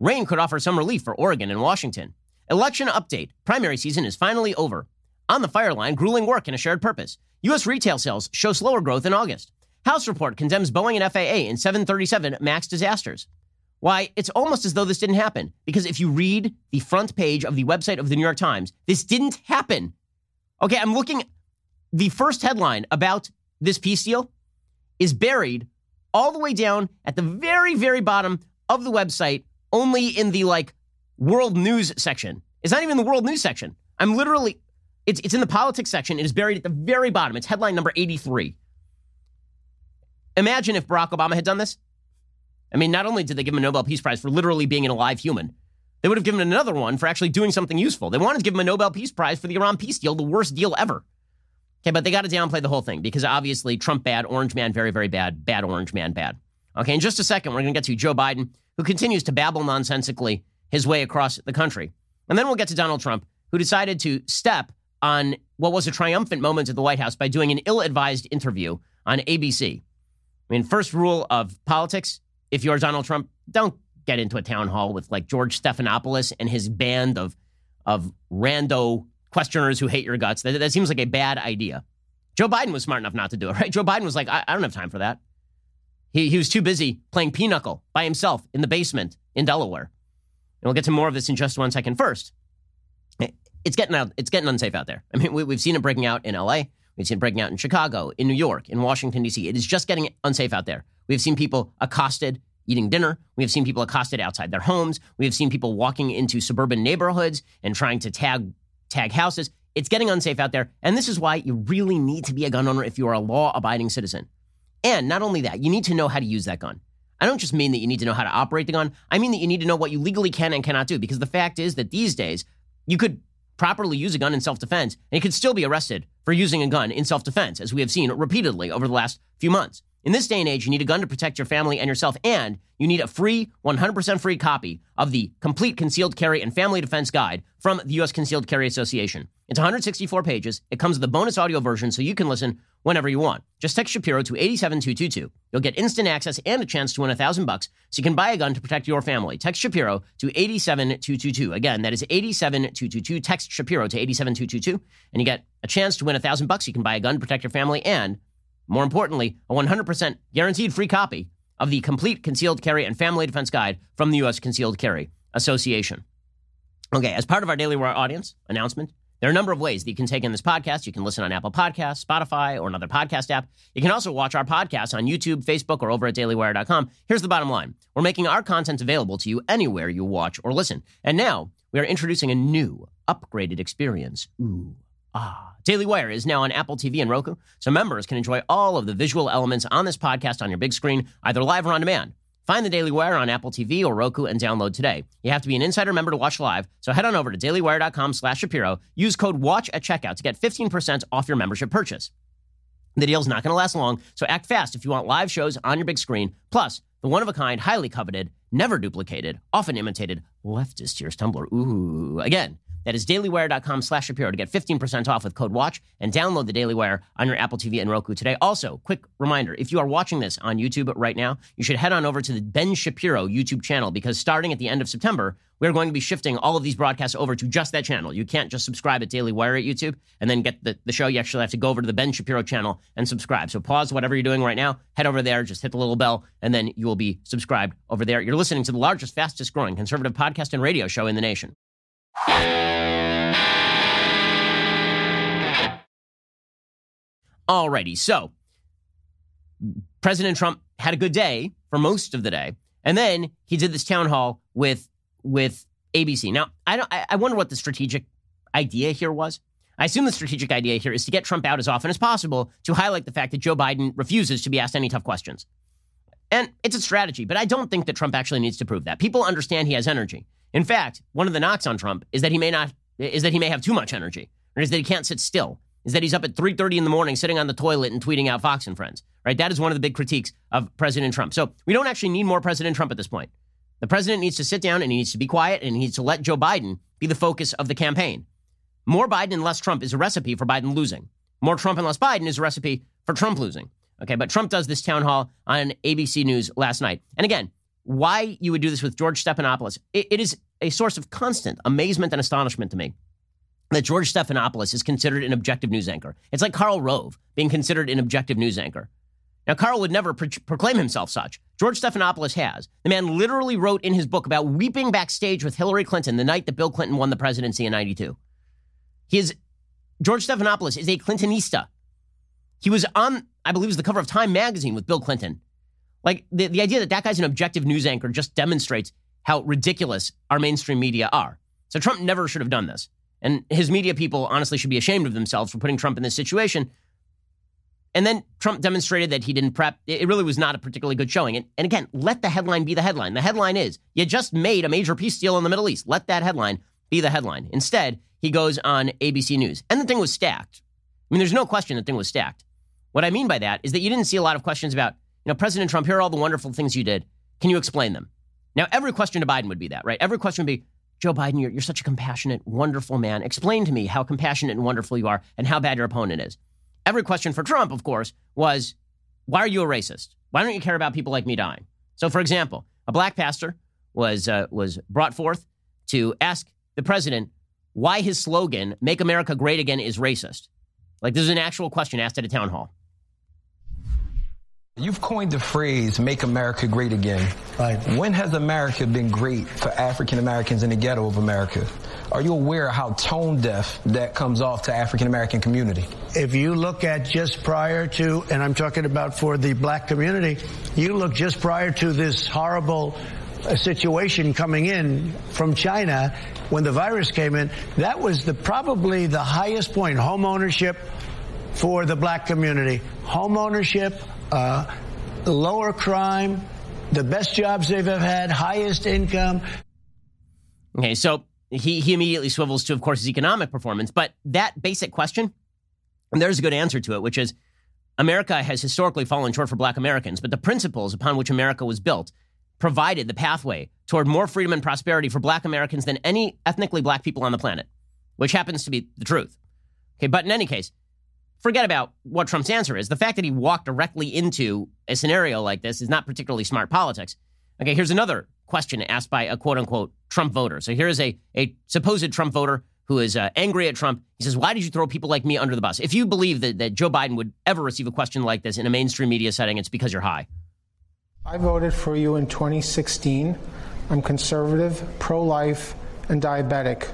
Rain could offer some relief for Oregon and Washington. Election update. Primary season is finally over. On the fire line, grueling work and a shared purpose. U.S. retail sales show slower growth in August. House report condemns Boeing and FAA in 737 MAX disasters. Why, it's almost as though this didn't happen. Because if you read the front page of the website of the New York Times, this didn't happen. Okay, I'm looking. The first headline about this peace deal is buried all the way down at the very, very bottom of the website, only in the like world news section. It's not even the world news section. I'm literally, it's, it's in the politics section. It is buried at the very bottom. It's headline number 83. Imagine if Barack Obama had done this. I mean, not only did they give him a Nobel Peace Prize for literally being an alive human, they would have given him another one for actually doing something useful. They wanted to give him a Nobel Peace Prize for the Iran peace deal, the worst deal ever. Okay, but they got to downplay the whole thing because obviously Trump bad, Orange Man very, very bad, bad Orange Man bad. Okay, in just a second, we're going to get to Joe Biden, who continues to babble nonsensically his way across the country. And then we'll get to Donald Trump, who decided to step on what was a triumphant moment at the White House by doing an ill advised interview on ABC. I mean, first rule of politics if you're Donald Trump, don't get into a town hall with like George Stephanopoulos and his band of, of rando questioners who hate your guts. That, that seems like a bad idea. Joe Biden was smart enough not to do it, right? Joe Biden was like, I, I don't have time for that. He, he was too busy playing pinochle by himself in the basement in Delaware. And we'll get to more of this in just one second. First, it's getting out, it's getting unsafe out there. I mean, we, we've seen it breaking out in LA. We've seen it breaking out in Chicago, in New York, in Washington, D.C. It is just getting unsafe out there. We've seen people accosted eating dinner. We have seen people accosted outside their homes. We have seen people walking into suburban neighborhoods and trying to tag tag houses. It's getting unsafe out there. And this is why you really need to be a gun owner if you are a law abiding citizen. And not only that, you need to know how to use that gun. I don't just mean that you need to know how to operate the gun. I mean that you need to know what you legally can and cannot do. Because the fact is that these days, you could properly use a gun in self defense and you could still be arrested for using a gun in self defense, as we have seen repeatedly over the last few months. In this day and age, you need a gun to protect your family and yourself, and you need a free, 100% free copy of the Complete Concealed Carry and Family Defense Guide from the U.S. Concealed Carry Association. It's 164 pages. It comes with a bonus audio version so you can listen whenever you want. Just text Shapiro to 87222. You'll get instant access and a chance to win a thousand bucks so you can buy a gun to protect your family. Text Shapiro to 87222. Again, that is 87222. Text Shapiro to 87222 and you get a chance to win a thousand bucks. You can buy a gun to protect your family and more importantly, a 100% guaranteed free copy of the complete concealed carry and family defense guide from the U.S. Concealed Carry Association. Okay, as part of our Daily Wire audience announcement, there are a number of ways that you can take in this podcast. You can listen on Apple Podcasts, Spotify, or another podcast app. You can also watch our podcast on YouTube, Facebook, or over at dailywire.com. Here's the bottom line we're making our content available to you anywhere you watch or listen. And now we are introducing a new, upgraded experience. Ooh. Ah, Daily Wire is now on Apple TV and Roku, so members can enjoy all of the visual elements on this podcast on your big screen, either live or on demand. Find the Daily Wire on Apple TV or Roku and download today. You have to be an insider member to watch live, so head on over to dailywire.com slash Shapiro. Use code WATCH at checkout to get 15% off your membership purchase. The deal's not going to last long, so act fast if you want live shows on your big screen, plus the one-of-a-kind, highly coveted, never duplicated, often imitated leftist tears tumbler. Ooh, again, that is dailywire.com slash Shapiro to get 15% off with code WATCH and download the Daily Wire on your Apple TV and Roku today. Also, quick reminder if you are watching this on YouTube right now, you should head on over to the Ben Shapiro YouTube channel because starting at the end of September, we're going to be shifting all of these broadcasts over to just that channel. You can't just subscribe at Daily Wire at YouTube and then get the, the show. You actually have to go over to the Ben Shapiro channel and subscribe. So pause whatever you're doing right now, head over there, just hit the little bell, and then you will be subscribed over there. You're listening to the largest, fastest growing conservative podcast and radio show in the nation. Alrighty, so President Trump had a good day for most of the day, and then he did this town hall with with ABC. Now, I don't. I wonder what the strategic idea here was. I assume the strategic idea here is to get Trump out as often as possible to highlight the fact that Joe Biden refuses to be asked any tough questions. And it's a strategy, but I don't think that Trump actually needs to prove that. People understand he has energy. In fact, one of the knocks on Trump is that he may not is that he may have too much energy, or is that he can't sit still, is that he's up at 3:30 in the morning sitting on the toilet and tweeting out Fox and Friends. Right? That is one of the big critiques of President Trump. So we don't actually need more President Trump at this point. The president needs to sit down and he needs to be quiet and he needs to let Joe Biden be the focus of the campaign. More Biden and less Trump is a recipe for Biden losing. More Trump and less Biden is a recipe for Trump losing. Okay, but Trump does this town hall on ABC News last night. And again, why you would do this with George Stephanopoulos, it, it is a source of constant amazement and astonishment to me that George Stephanopoulos is considered an objective news anchor. It's like Karl Rove being considered an objective news anchor. Now, Karl would never pro- proclaim himself such. George Stephanopoulos has. The man literally wrote in his book about weeping backstage with Hillary Clinton the night that Bill Clinton won the presidency in 92. He is, George Stephanopoulos is a Clintonista. He was on, I believe, it was the cover of Time magazine with Bill Clinton. Like the, the idea that that guy's an objective news anchor just demonstrates how ridiculous our mainstream media are. So Trump never should have done this. And his media people honestly should be ashamed of themselves for putting Trump in this situation. And then Trump demonstrated that he didn't prep. It really was not a particularly good showing. And, and again, let the headline be the headline. The headline is you just made a major peace deal in the Middle East. Let that headline be the headline. Instead, he goes on ABC News. And the thing was stacked. I mean, there's no question the thing was stacked. What I mean by that is that you didn't see a lot of questions about, you know, President Trump, here are all the wonderful things you did. Can you explain them? Now, every question to Biden would be that, right? Every question would be, Joe Biden, you're, you're such a compassionate, wonderful man. Explain to me how compassionate and wonderful you are and how bad your opponent is. Every question for Trump, of course, was why are you a racist? Why don't you care about people like me dying? So, for example, a black pastor was, uh, was brought forth to ask the president why his slogan, Make America Great Again, is racist. Like, this is an actual question asked at a town hall. You've coined the phrase "Make America Great Again." Right. When has America been great for African Americans in the ghetto of America? Are you aware of how tone deaf that comes off to African American community? If you look at just prior to, and I'm talking about for the black community, you look just prior to this horrible uh, situation coming in from China when the virus came in, that was the probably the highest point home ownership for the black community. Home ownership, uh, lower crime, the best jobs they've ever had, highest income. Okay, so he, he immediately swivels to, of course, his economic performance. But that basic question, and there's a good answer to it, which is America has historically fallen short for black Americans, but the principles upon which America was built provided the pathway toward more freedom and prosperity for black Americans than any ethnically black people on the planet, which happens to be the truth. Okay, but in any case, forget about what Trump's answer is. The fact that he walked directly into a scenario like this is not particularly smart politics. Okay, here's another question asked by a quote unquote Trump voter. So here is a, a supposed Trump voter who is uh, angry at Trump. He says, Why did you throw people like me under the bus? If you believe that, that Joe Biden would ever receive a question like this in a mainstream media setting, it's because you're high. I voted for you in 2016. I'm conservative, pro life, and diabetic.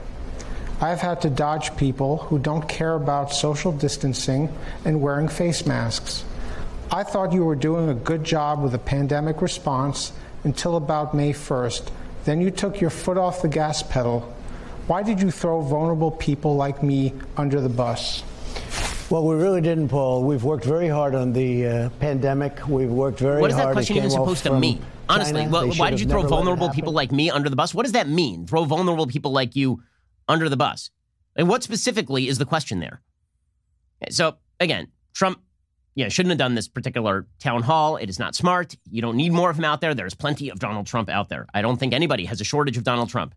I've had to dodge people who don't care about social distancing and wearing face masks. I thought you were doing a good job with the pandemic response until about May 1st. Then you took your foot off the gas pedal. Why did you throw vulnerable people like me under the bus? Well, we really didn't, Paul. We've worked very hard on the uh, pandemic. We've worked very hard. What is that question even supposed to mean? Honestly, China. wh- They why did you throw never let it vulnerable people like me under the bus? What does that mean? Throw vulnerable people like you under the bus? And what specifically is the question there? So again, Trump, yeah, shouldn't have done this particular town hall. It is not smart. You don't need more of him out there. There's plenty of Donald Trump out there. I don't think anybody has a shortage of Donald Trump.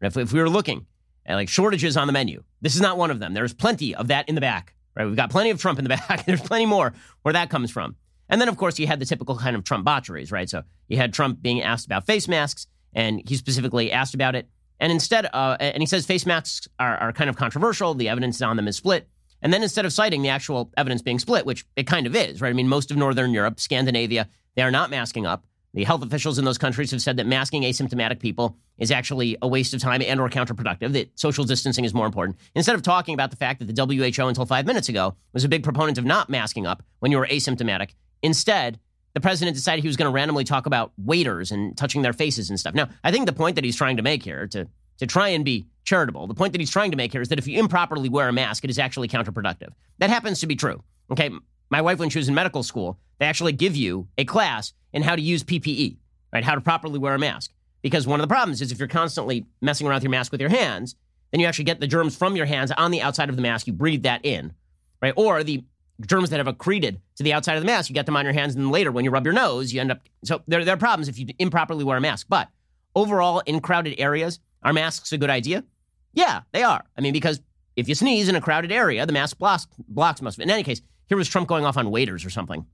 If, if we were looking at like shortages on the menu, this is not one of them. There's plenty of that in the back. Right? We've got plenty of Trump in the back. There's plenty more where that comes from. And then, of course, you had the typical kind of Trump botcheries, right? So you had Trump being asked about face masks, and he specifically asked about it. And instead, uh, and he says face masks are, are kind of controversial. The evidence on them is split. And then instead of citing the actual evidence being split, which it kind of is, right? I mean, most of Northern Europe, Scandinavia, they are not masking up. The health officials in those countries have said that masking asymptomatic people is actually a waste of time and or counterproductive, that social distancing is more important. Instead of talking about the fact that the WHO until five minutes ago was a big proponent of not masking up when you were asymptomatic, instead, the president decided he was going to randomly talk about waiters and touching their faces and stuff. Now, I think the point that he's trying to make here, to, to try and be charitable, the point that he's trying to make here is that if you improperly wear a mask, it is actually counterproductive. That happens to be true. Okay, my wife, when she was in medical school, they actually give you a class in how to use PPE, right? How to properly wear a mask. Because one of the problems is if you're constantly messing around with your mask with your hands, then you actually get the germs from your hands on the outside of the mask. You breathe that in, right? Or the germs that have accreted to the outside of the mask, you get them on your hands, and then later when you rub your nose, you end up. So there, there are problems if you improperly wear a mask. But overall, in crowded areas, are masks a good idea? Yeah, they are. I mean, because if you sneeze in a crowded area, the mask blocks, blocks most of it. In any case, here was Trump going off on waiters or something.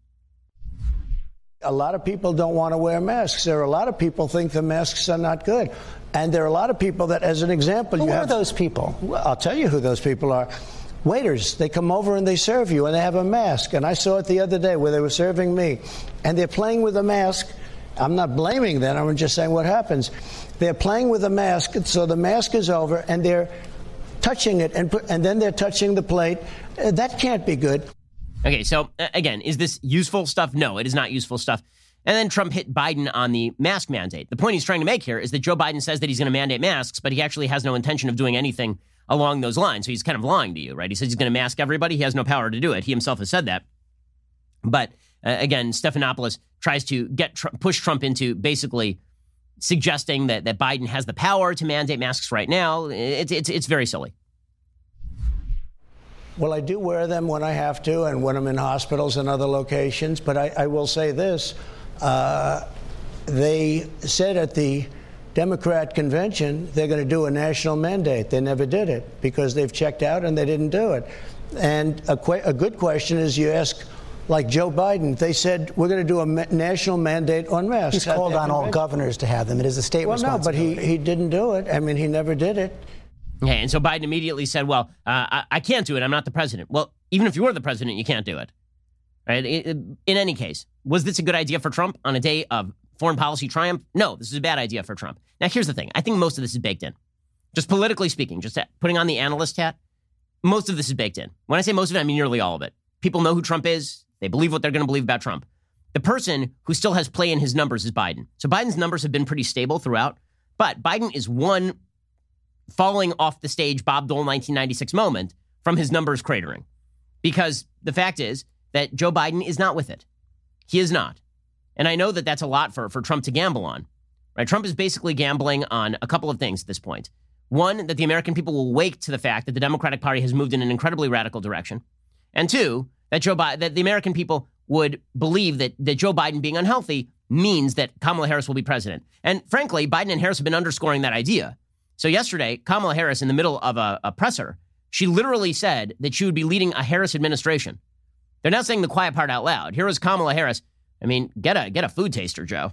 A lot of people don't want to wear masks. There are a lot of people think the masks are not good. And there are a lot of people that, as an example, Who you are have those people? Well, I'll tell you who those people are. Waiters, they come over and they serve you and they have a mask. And I saw it the other day where they were serving me. And they're playing with a mask. I'm not blaming them, I'm just saying what happens. They're playing with a mask, so the mask is over and they're touching it and, and then they're touching the plate. Uh, that can't be good. Okay, so uh, again, is this useful stuff? No, it is not useful stuff. And then Trump hit Biden on the mask mandate. The point he's trying to make here is that Joe Biden says that he's going to mandate masks, but he actually has no intention of doing anything along those lines. So he's kind of lying to you, right? He says he's going to mask everybody. He has no power to do it. He himself has said that. But uh, again, Stephanopoulos tries to get Tr- push Trump into basically suggesting that, that Biden has the power to mandate masks right now. It's, it's, it's very silly. Well, I do wear them when I have to and when I'm in hospitals and other locations. But I, I will say this uh, they said at the Democrat convention they're going to do a national mandate. They never did it because they've checked out and they didn't do it. And a, que- a good question is you ask, like Joe Biden, they said we're going to do a ma- national mandate on masks. He's called on all governors to have them. It is a state Well, no, but he, he didn't do it. I mean, he never did it. Okay, and so Biden immediately said, "Well, uh, I, I can't do it. I'm not the president." Well, even if you were the president, you can't do it. Right? I- I- In any case, was this a good idea for Trump on a day of foreign policy triumph? No, this is a bad idea for Trump. Now, here's the thing: I think most of this is baked in. Just politically speaking, just putting on the analyst hat, most of this is baked in. When I say most of it, I mean nearly all of it. People know who Trump is. They believe what they're going to believe about Trump. The person who still has play in his numbers is Biden. So Biden's numbers have been pretty stable throughout, but Biden is one falling off the stage Bob Dole 1996 moment from his numbers cratering. Because the fact is that Joe Biden is not with it. He is not. And I know that that's a lot for, for Trump to gamble on. Right? Trump is basically gambling on a couple of things at this point. One, that the American people will wake to the fact that the Democratic Party has moved in an incredibly radical direction. And two, that Joe that the American people would believe that, that Joe Biden being unhealthy means that Kamala Harris will be president. And frankly, Biden and Harris have been underscoring that idea. So yesterday, Kamala Harris, in the middle of a, a presser, she literally said that she would be leading a Harris administration. They're not saying the quiet part out loud. Here is Kamala Harris. I mean, get a get a food taster, Joe.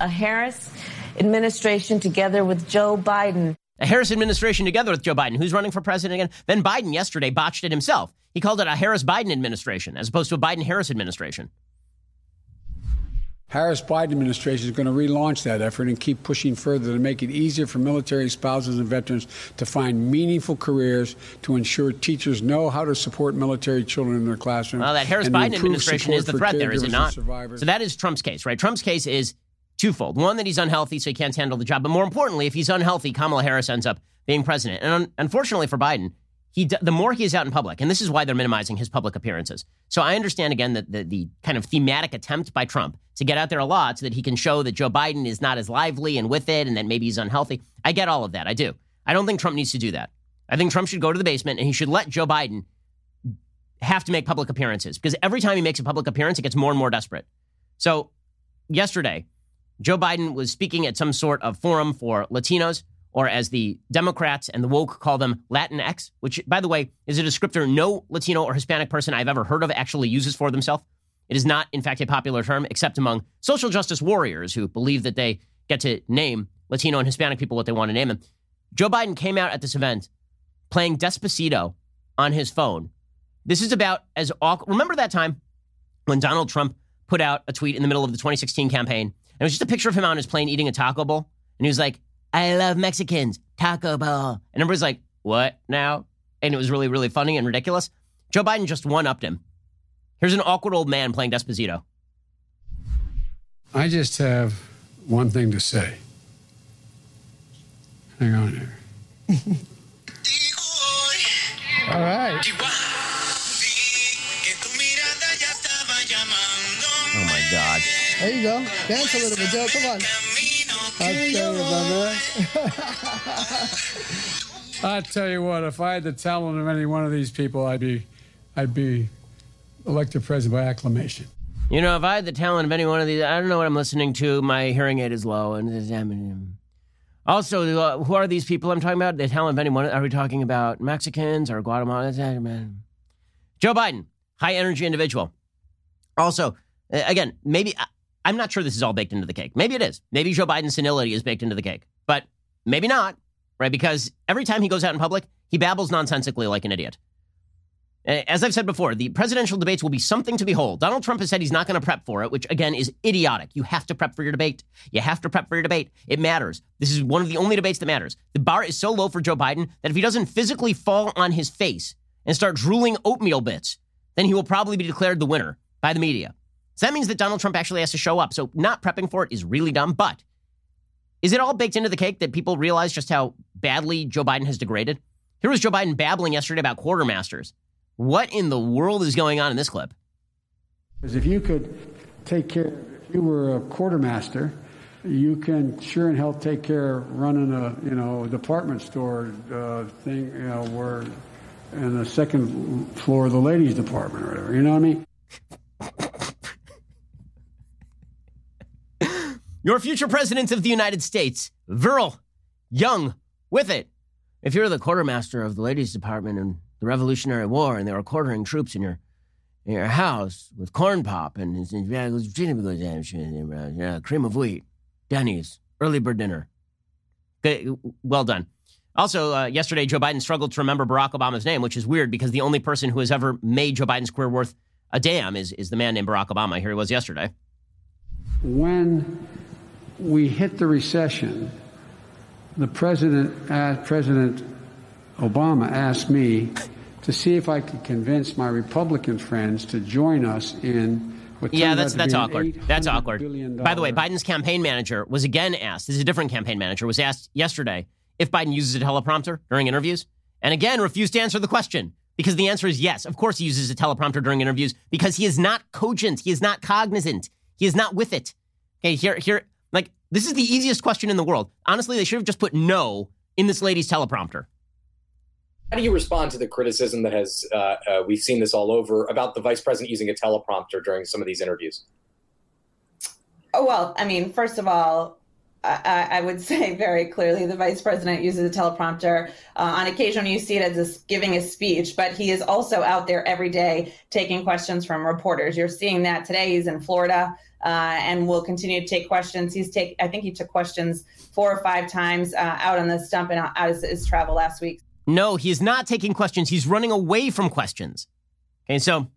A Harris administration together with Joe Biden. A Harris administration together with Joe Biden. Who's running for president again? Then Biden yesterday botched it himself. He called it a Harris Biden administration as opposed to a Biden Harris administration. Harris Biden administration is going to relaunch that effort and keep pushing further to make it easier for military spouses and veterans to find meaningful careers, to ensure teachers know how to support military children in their classroom. Well, that Harris Biden administration is the threat there, is it not? So that is Trump's case, right? Trump's case is twofold. One, that he's unhealthy, so he can't handle the job. But more importantly, if he's unhealthy, Kamala Harris ends up being president. And un- unfortunately for Biden, he the more he is out in public, and this is why they're minimizing his public appearances. So I understand again that the, the kind of thematic attempt by Trump to get out there a lot so that he can show that Joe Biden is not as lively and with it, and that maybe he's unhealthy. I get all of that. I do. I don't think Trump needs to do that. I think Trump should go to the basement and he should let Joe Biden have to make public appearances because every time he makes a public appearance, it gets more and more desperate. So, yesterday, Joe Biden was speaking at some sort of forum for Latinos, or as the Democrats and the woke call them, Latinx, which, by the way, is a descriptor no Latino or Hispanic person I've ever heard of actually uses for themselves. It is not, in fact, a popular term, except among social justice warriors who believe that they get to name Latino and Hispanic people what they want to name them. Joe Biden came out at this event playing Despacito on his phone. This is about as awkward. Remember that time when Donald Trump put out a tweet in the middle of the 2016 campaign? And it was just a picture of him on his plane eating a taco bowl. And he was like, I love Mexicans, taco bowl. And everybody's like, what now? And it was really, really funny and ridiculous. Joe Biden just one upped him. Here's an awkward old man playing Despacito. I just have one thing to say. Hang on here. All right. Oh my God. There you go. Dance a little bit, Joe. Come on. I tell you, my man. I tell you what, if I had the talent of any one of these people, I'd be, I'd be elected president by acclamation. You know, if I had the talent of any one of these, I don't know what I'm listening to. My hearing aid is low, and also, uh, who are these people I'm talking about? The talent of anyone? Are we talking about Mexicans or Guatemalans? Joe Biden, high energy individual. Also, uh, again, maybe I'm not sure this is all baked into the cake. Maybe it is. Maybe Joe Biden's senility is baked into the cake, but maybe not, right? Because every time he goes out in public, he babbles nonsensically like an idiot. As I've said before, the presidential debates will be something to behold. Donald Trump has said he's not going to prep for it, which again is idiotic. You have to prep for your debate. You have to prep for your debate. It matters. This is one of the only debates that matters. The bar is so low for Joe Biden that if he doesn't physically fall on his face and start drooling oatmeal bits, then he will probably be declared the winner by the media. So that means that Donald Trump actually has to show up. So not prepping for it is really dumb. But is it all baked into the cake that people realize just how badly Joe Biden has degraded? Here was Joe Biden babbling yesterday about quartermasters. What in the world is going on in this clip? Because if you could take care, if you were a quartermaster, you can sure and hell take care of running a you know department store uh, thing, you know, where in the second floor of the ladies' department or whatever. You know what I mean? Your future president of the United States, virile, young, with it. If you're the quartermaster of the ladies' department in the Revolutionary War and they were quartering troops in your in your house with corn pop and cream of wheat, Denny's, early bird dinner. Well done. Also, uh, yesterday, Joe Biden struggled to remember Barack Obama's name, which is weird because the only person who has ever made Joe Biden's career worth a damn is, is the man named Barack Obama. Here he was yesterday. When we hit the recession, the president, uh, President Obama asked me to see if I could convince my Republican friends to join us in what Yeah, that's that's awkward. That's awkward. By the way, Biden's campaign manager was again asked. This is a different campaign manager. Was asked yesterday if Biden uses a teleprompter during interviews, and again refused to answer the question because the answer is yes. Of course, he uses a teleprompter during interviews because he is not cogent. He is not cognizant. He is not with it. Okay, here, here, this is the easiest question in the world. Honestly, they should have just put no in this lady's teleprompter. How do you respond to the criticism that has uh, uh, we've seen this all over about the vice president using a teleprompter during some of these interviews? Oh, well, I mean, first of all, I, I would say very clearly the vice president uses a teleprompter. Uh, on occasion, you see it as a, giving a speech, but he is also out there every day taking questions from reporters. You're seeing that today. He's in Florida uh, and will continue to take questions. He's take, I think he took questions four or five times uh, out on the stump and out, out his, his travel last week. No, he is not taking questions. He's running away from questions. Okay, so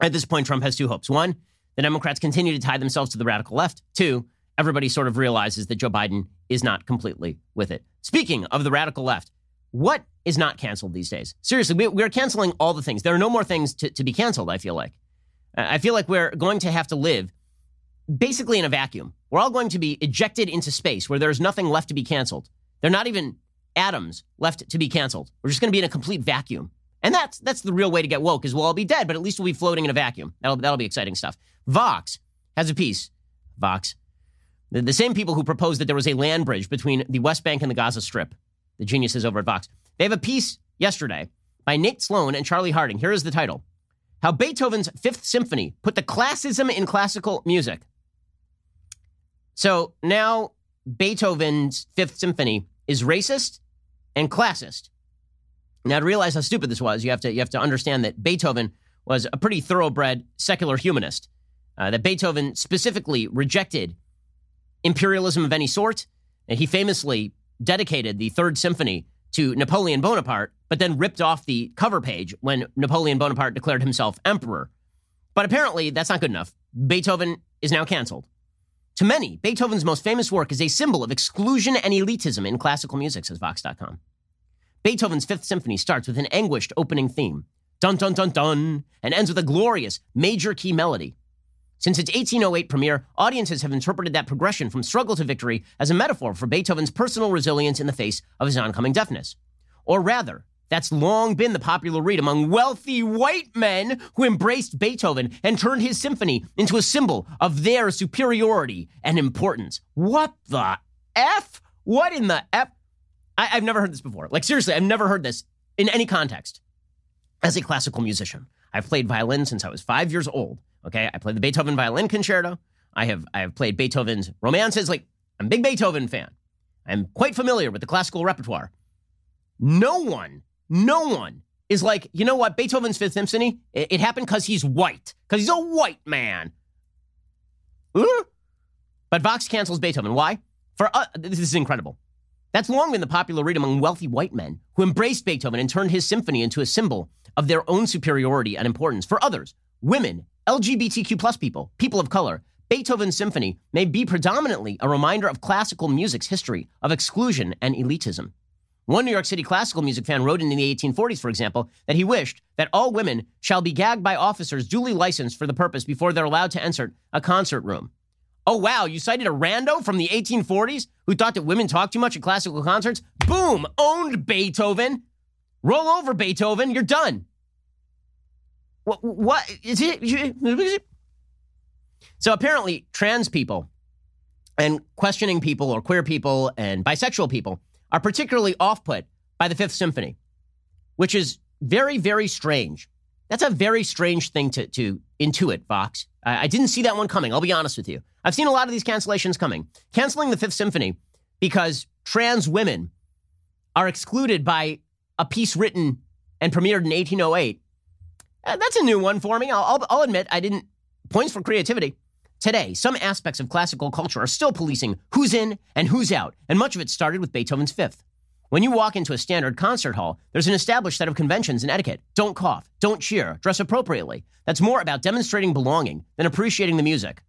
at this point, Trump has two hopes. One, the Democrats continue to tie themselves to the radical left. Two, everybody sort of realizes that Joe Biden is not completely with it. Speaking of the radical left, what is not canceled these days? Seriously, we, we're canceling all the things. There are no more things to, to be canceled, I feel like. Uh, I feel like we're going to have to live basically in a vacuum. We're all going to be ejected into space where there's nothing left to be canceled. They're not even atoms left to be canceled. We're just going to be in a complete vacuum. And that's that's the real way to get woke is we'll all be dead, but at least we'll be floating in a vacuum. That'll, that'll be exciting stuff. Vox has a piece. Vox. The, the same people who proposed that there was a land bridge between the West Bank and the Gaza Strip. The geniuses over at Vox. They have a piece yesterday by Nate Sloan and Charlie Harding. Here is the title. How Beethoven's Fifth Symphony put the classism in classical music. So now Beethoven's Fifth Symphony is racist and classist. Now, to realize how stupid this was, you have to you have to understand that Beethoven was a pretty thoroughbred secular humanist. Uh, that Beethoven specifically rejected imperialism of any sort, and he famously dedicated the Third Symphony to Napoleon Bonaparte, but then ripped off the cover page when Napoleon Bonaparte declared himself emperor. But apparently, that's not good enough. Beethoven is now canceled. To many, Beethoven's most famous work is a symbol of exclusion and elitism in classical music, says Vox.com. Beethoven's Fifth Symphony starts with an anguished opening theme, dun dun dun dun, and ends with a glorious major key melody. Since its 1808 premiere, audiences have interpreted that progression from struggle to victory as a metaphor for Beethoven's personal resilience in the face of his oncoming deafness. Or rather, That's long been the popular read among wealthy white men who embraced Beethoven and turned his symphony into a symbol of their superiority and importance. What the F? What in the F? I, have never heard this before. Like, seriously, I've never heard this in any context. As a classical musician, I've played violin since I was five years old. Okay. I played the Beethoven Violin Concerto. I have, I have played Beethoven's romances. Like, I'm a big Beethoven fan. I'm quite familiar with the classical repertoire. No one, no one is like, you know what? Beethoven's Fifth Symphony, it, it happened because he's white, because he's a white man. Uh? But Vox cancels Beethoven. Why? For uh, this is incredible. That's long been the popular read among wealthy white men who embraced Beethoven and turned his symphony into a symbol of their own superiority and importance. For others, women, LGBTQ plus people, people of color, Beethoven's symphony may be predominantly a reminder of classical music's history of exclusion and elitism. One New York City classical music fan wrote in the 1840s, for example, that he wished that all women shall be gagged by officers duly licensed for the purpose before they're allowed to enter a concert room. Oh, wow, you cited a rando from the 1840s who thought that women talk too much at classical concerts? Boom, owned Beethoven. Roll over, Beethoven, you're done. What, is it? So apparently, trans people and questioning people or queer people and bisexual people are particularly off put by the Fifth Symphony, which is very, very strange. That's a very strange thing to, to intuit, Vox. I, I didn't see that one coming. I'll be honest with you. I've seen a lot of these cancellations coming. Canceling the Fifth Symphony because trans women are excluded by a piece written and premiered in 1808. Uh, that's a new one for me. I'll, I'll, I'll admit I didn't. Points for creativity. Today, some aspects of classical culture are still policing who's in and who's out, and much of it started with Beethoven's Fifth. When you walk into a standard concert hall, there's an established set of conventions and etiquette. Don't cough, don't cheer, dress appropriately. That's more about demonstrating belonging than appreciating the music.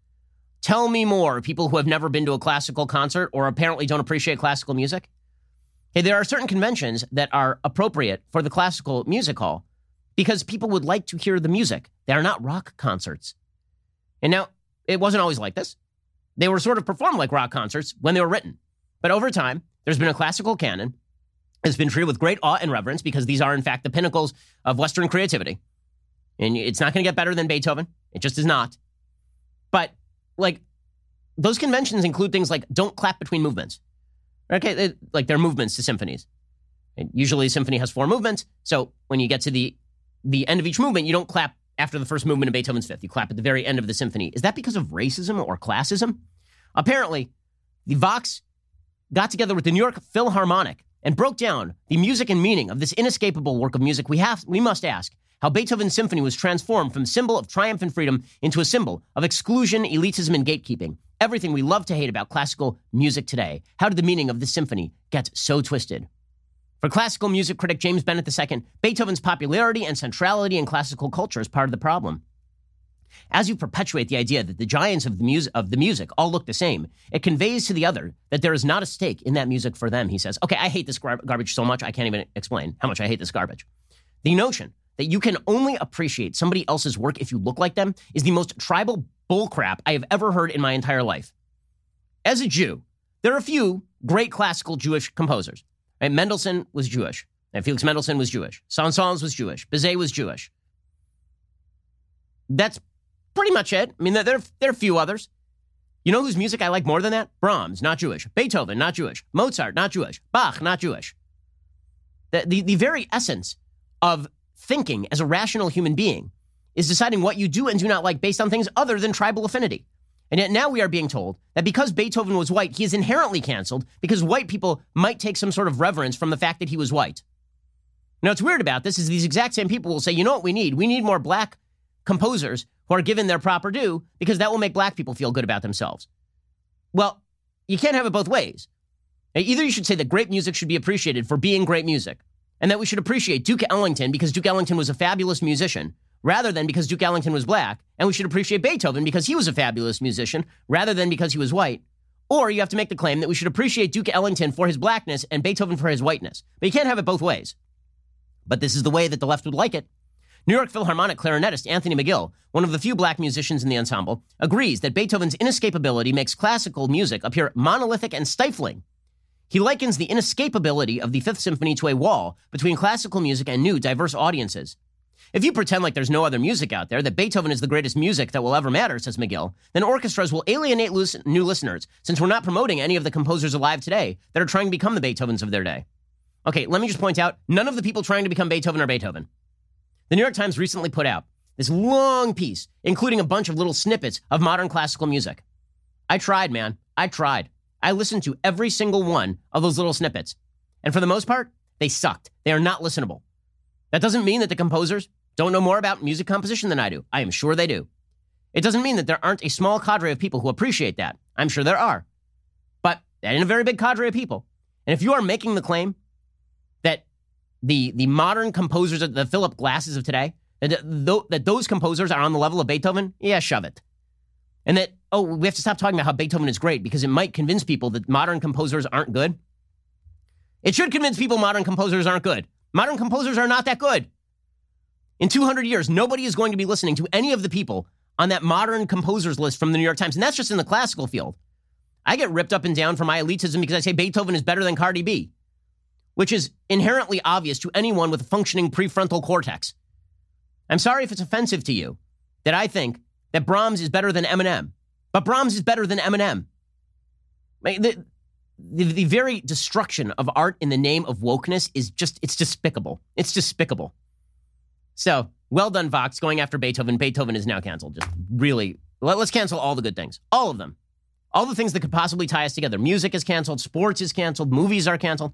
Tell me more, people who have never been to a classical concert or apparently don't appreciate classical music. Hey, there are certain conventions that are appropriate for the classical music hall because people would like to hear the music. They are not rock concerts. And now, it wasn't always like this. They were sort of performed like rock concerts when they were written. But over time, there's been a classical canon. It's been treated with great awe and reverence because these are, in fact, the pinnacles of Western creativity. And it's not going to get better than Beethoven. It just is not. But, like, those conventions include things like don't clap between movements. Okay, like they're movements to symphonies. And usually, a symphony has four movements. So when you get to the the end of each movement, you don't clap after the first movement of Beethoven's Fifth. You clap at the very end of the symphony. Is that because of racism or classism? Apparently, the Vox got together with the New York Philharmonic and broke down the music and meaning of this inescapable work of music. We have we must ask how Beethoven's symphony was transformed from symbol of triumph and freedom into a symbol of exclusion, elitism, and gatekeeping. Everything we love to hate about classical music today. How did the meaning of this symphony get so twisted? For classical music critic James Bennett II, Beethoven's popularity and centrality in classical culture is part of the problem. As you perpetuate the idea that the giants of the, of the music all look the same, it conveys to the other that there is not a stake in that music for them, he says. Okay, I hate this gar- garbage so much, I can't even explain how much I hate this garbage. The notion that you can only appreciate somebody else's work if you look like them is the most tribal bullcrap I have ever heard in my entire life. As a Jew, there are a few great classical Jewish composers. Right? Mendelssohn was Jewish. And Felix Mendelssohn was Jewish. Saint-Saëns was Jewish. Bizet was Jewish. That's pretty much it. I mean, there, there, there are a few others. You know whose music I like more than that? Brahms, not Jewish. Beethoven, not Jewish. Mozart, not Jewish. Bach, not Jewish. The, the, the very essence of thinking as a rational human being is deciding what you do and do not like based on things other than tribal affinity. And yet now we are being told that because Beethoven was white, he is inherently canceled because white people might take some sort of reverence from the fact that he was white. Now, what's weird about this is these exact same people will say, you know what we need? We need more black composers who are given their proper due because that will make black people feel good about themselves. Well, you can't have it both ways. Either you should say that great music should be appreciated for being great music, and that we should appreciate Duke Ellington because Duke Ellington was a fabulous musician, rather than because Duke Ellington was black, and we should appreciate Beethoven because he was a fabulous musician, rather than because he was white. Or you have to make the claim that we should appreciate Duke Ellington for his blackness and Beethoven for his whiteness. But you can't have it both ways. But this is the way that the left would like it. New York Philharmonic clarinetist Anthony McGill, one of the few black musicians in the ensemble, agrees that Beethoven's inescapability makes classical music appear monolithic and stifling. He likens the inescapability of the Fifth Symphony to a wall between classical music and new, diverse audiences. If you pretend like there's no other music out there, that Beethoven is the greatest music that will ever matter, says McGill, then orchestras will alienate new listeners since we're not promoting any of the composers alive today that are trying to become the Beethovens of their day. Okay, let me just point out none of the people trying to become Beethoven are Beethoven. The New York Times recently put out this long piece, including a bunch of little snippets of modern classical music. I tried, man. I tried. I listened to every single one of those little snippets. And for the most part, they sucked. They are not listenable. That doesn't mean that the composers don't know more about music composition than I do. I am sure they do. It doesn't mean that there aren't a small cadre of people who appreciate that. I'm sure there are. But that ain't a very big cadre of people. And if you are making the claim that the, the modern composers, the Philip Glasses of today, that, that those composers are on the level of Beethoven, yeah, shove it. And that, oh, we have to stop talking about how Beethoven is great because it might convince people that modern composers aren't good. It should convince people modern composers aren't good. Modern composers are not that good. In 200 years, nobody is going to be listening to any of the people on that modern composers list from the New York Times. And that's just in the classical field. I get ripped up and down for my elitism because I say Beethoven is better than Cardi B, which is inherently obvious to anyone with a functioning prefrontal cortex. I'm sorry if it's offensive to you that I think that Brahms is better than Eminem, but Brahms is better than Eminem. The, the, very destruction of art in the name of wokeness is just, it's despicable. It's despicable. So well done, Vox, going after Beethoven. Beethoven is now canceled. Just really, let, us cancel all the good things, all of them. All the things that could possibly tie us together. Music is canceled, sports is canceled, movies are canceled.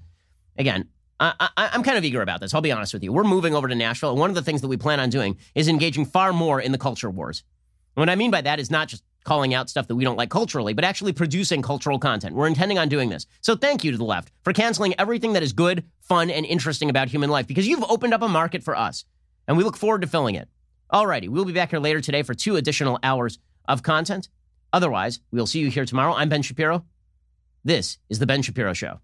Again, I, am kind of eager about this. I'll be honest with you. We're moving over to Nashville, and one of the things that we plan on doing is engaging far more in the culture wars. And what I mean by that is not just calling out stuff that we don't like culturally, but actually producing cultural content. We're intending on doing this. So thank you to the left for canceling everything that is good, fun, and interesting about human life because you've opened up a market for us and we look forward to filling it. Alrighty, we'll be back here later today for two additional hours of content. Otherwise, we'll see you here tomorrow. I'm Ben Shapiro. This is The Ben Shapiro Show.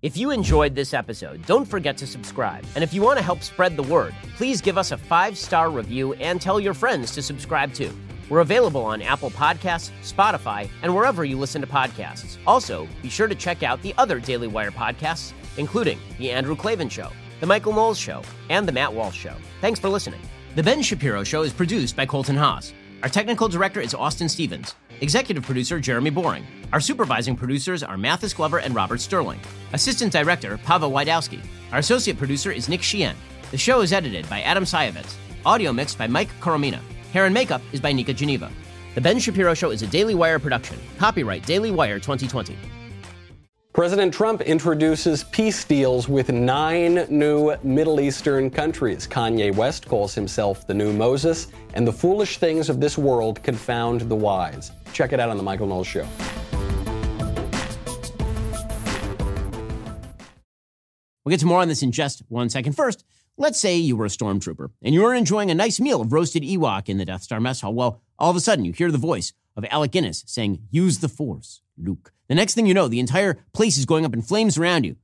If you enjoyed this episode, don't forget to subscribe. And if you want to help spread the word, please give us a five star review and tell your friends to subscribe too. We're available on Apple Podcasts, Spotify, and wherever you listen to podcasts. Also, be sure to check out the other Daily Wire podcasts including The Andrew Klavan Show, The Michael Knowles Show, and The Matt Walsh Show. Thanks for listening. The Ben Shapiro Show is produced by Colton Haas. Our technical director is Austin Stevens. Executive producer Jeremy Boring. Our supervising producers are Mathis Glover and Robert Sterling. Assistant director Pavel Wydowski. Our associate producer is Nick Sheehan. The show is edited by Adam Sayevitz. Audio mixed by Mike Coromina. Hair and makeup is by Nika Geneva. The Ben Shapiro Show is a Daily Wire production. Copyright Daily Wire 2020. President Trump introduces peace deals with nine new Middle Eastern countries. Kanye West calls himself the new Moses, and the foolish things of this world confound the wise. Check it out on The Michael Knowles Show. We'll get to more on this in just one second. First, let's say you were a stormtrooper and you were enjoying a nice meal of roasted Ewok in the Death Star mess hall. Well, all of a sudden you hear the voice of Alec Guinness saying, Use the Force, Luke. The next thing you know, the entire place is going up in flames around you.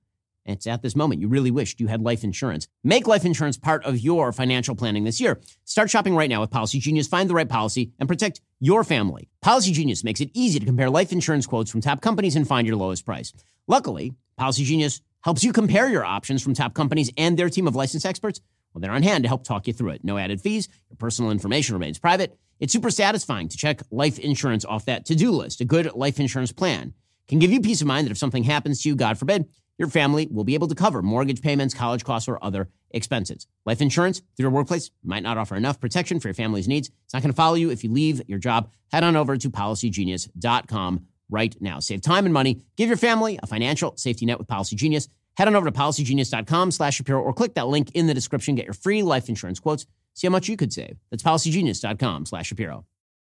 And it's at this moment you really wished you had life insurance. Make life insurance part of your financial planning this year. Start shopping right now with Policy Genius. Find the right policy and protect your family. Policy Genius makes it easy to compare life insurance quotes from top companies and find your lowest price. Luckily, Policy Genius helps you compare your options from top companies and their team of licensed experts. Well, they're on hand to help talk you through it. No added fees. Your personal information remains private. It's super satisfying to check life insurance off that to do list. A good life insurance plan can give you peace of mind that if something happens to you, God forbid, your family will be able to cover mortgage payments, college costs, or other expenses. Life insurance through your workplace might not offer enough protection for your family's needs. It's not going to follow you if you leave your job. Head on over to policygenius.com right now. Save time and money. Give your family a financial safety net with Policy Genius. Head on over to policygenius.com slash Shapiro or click that link in the description. Get your free life insurance quotes. See how much you could save. That's policygenius.com slash Shapiro.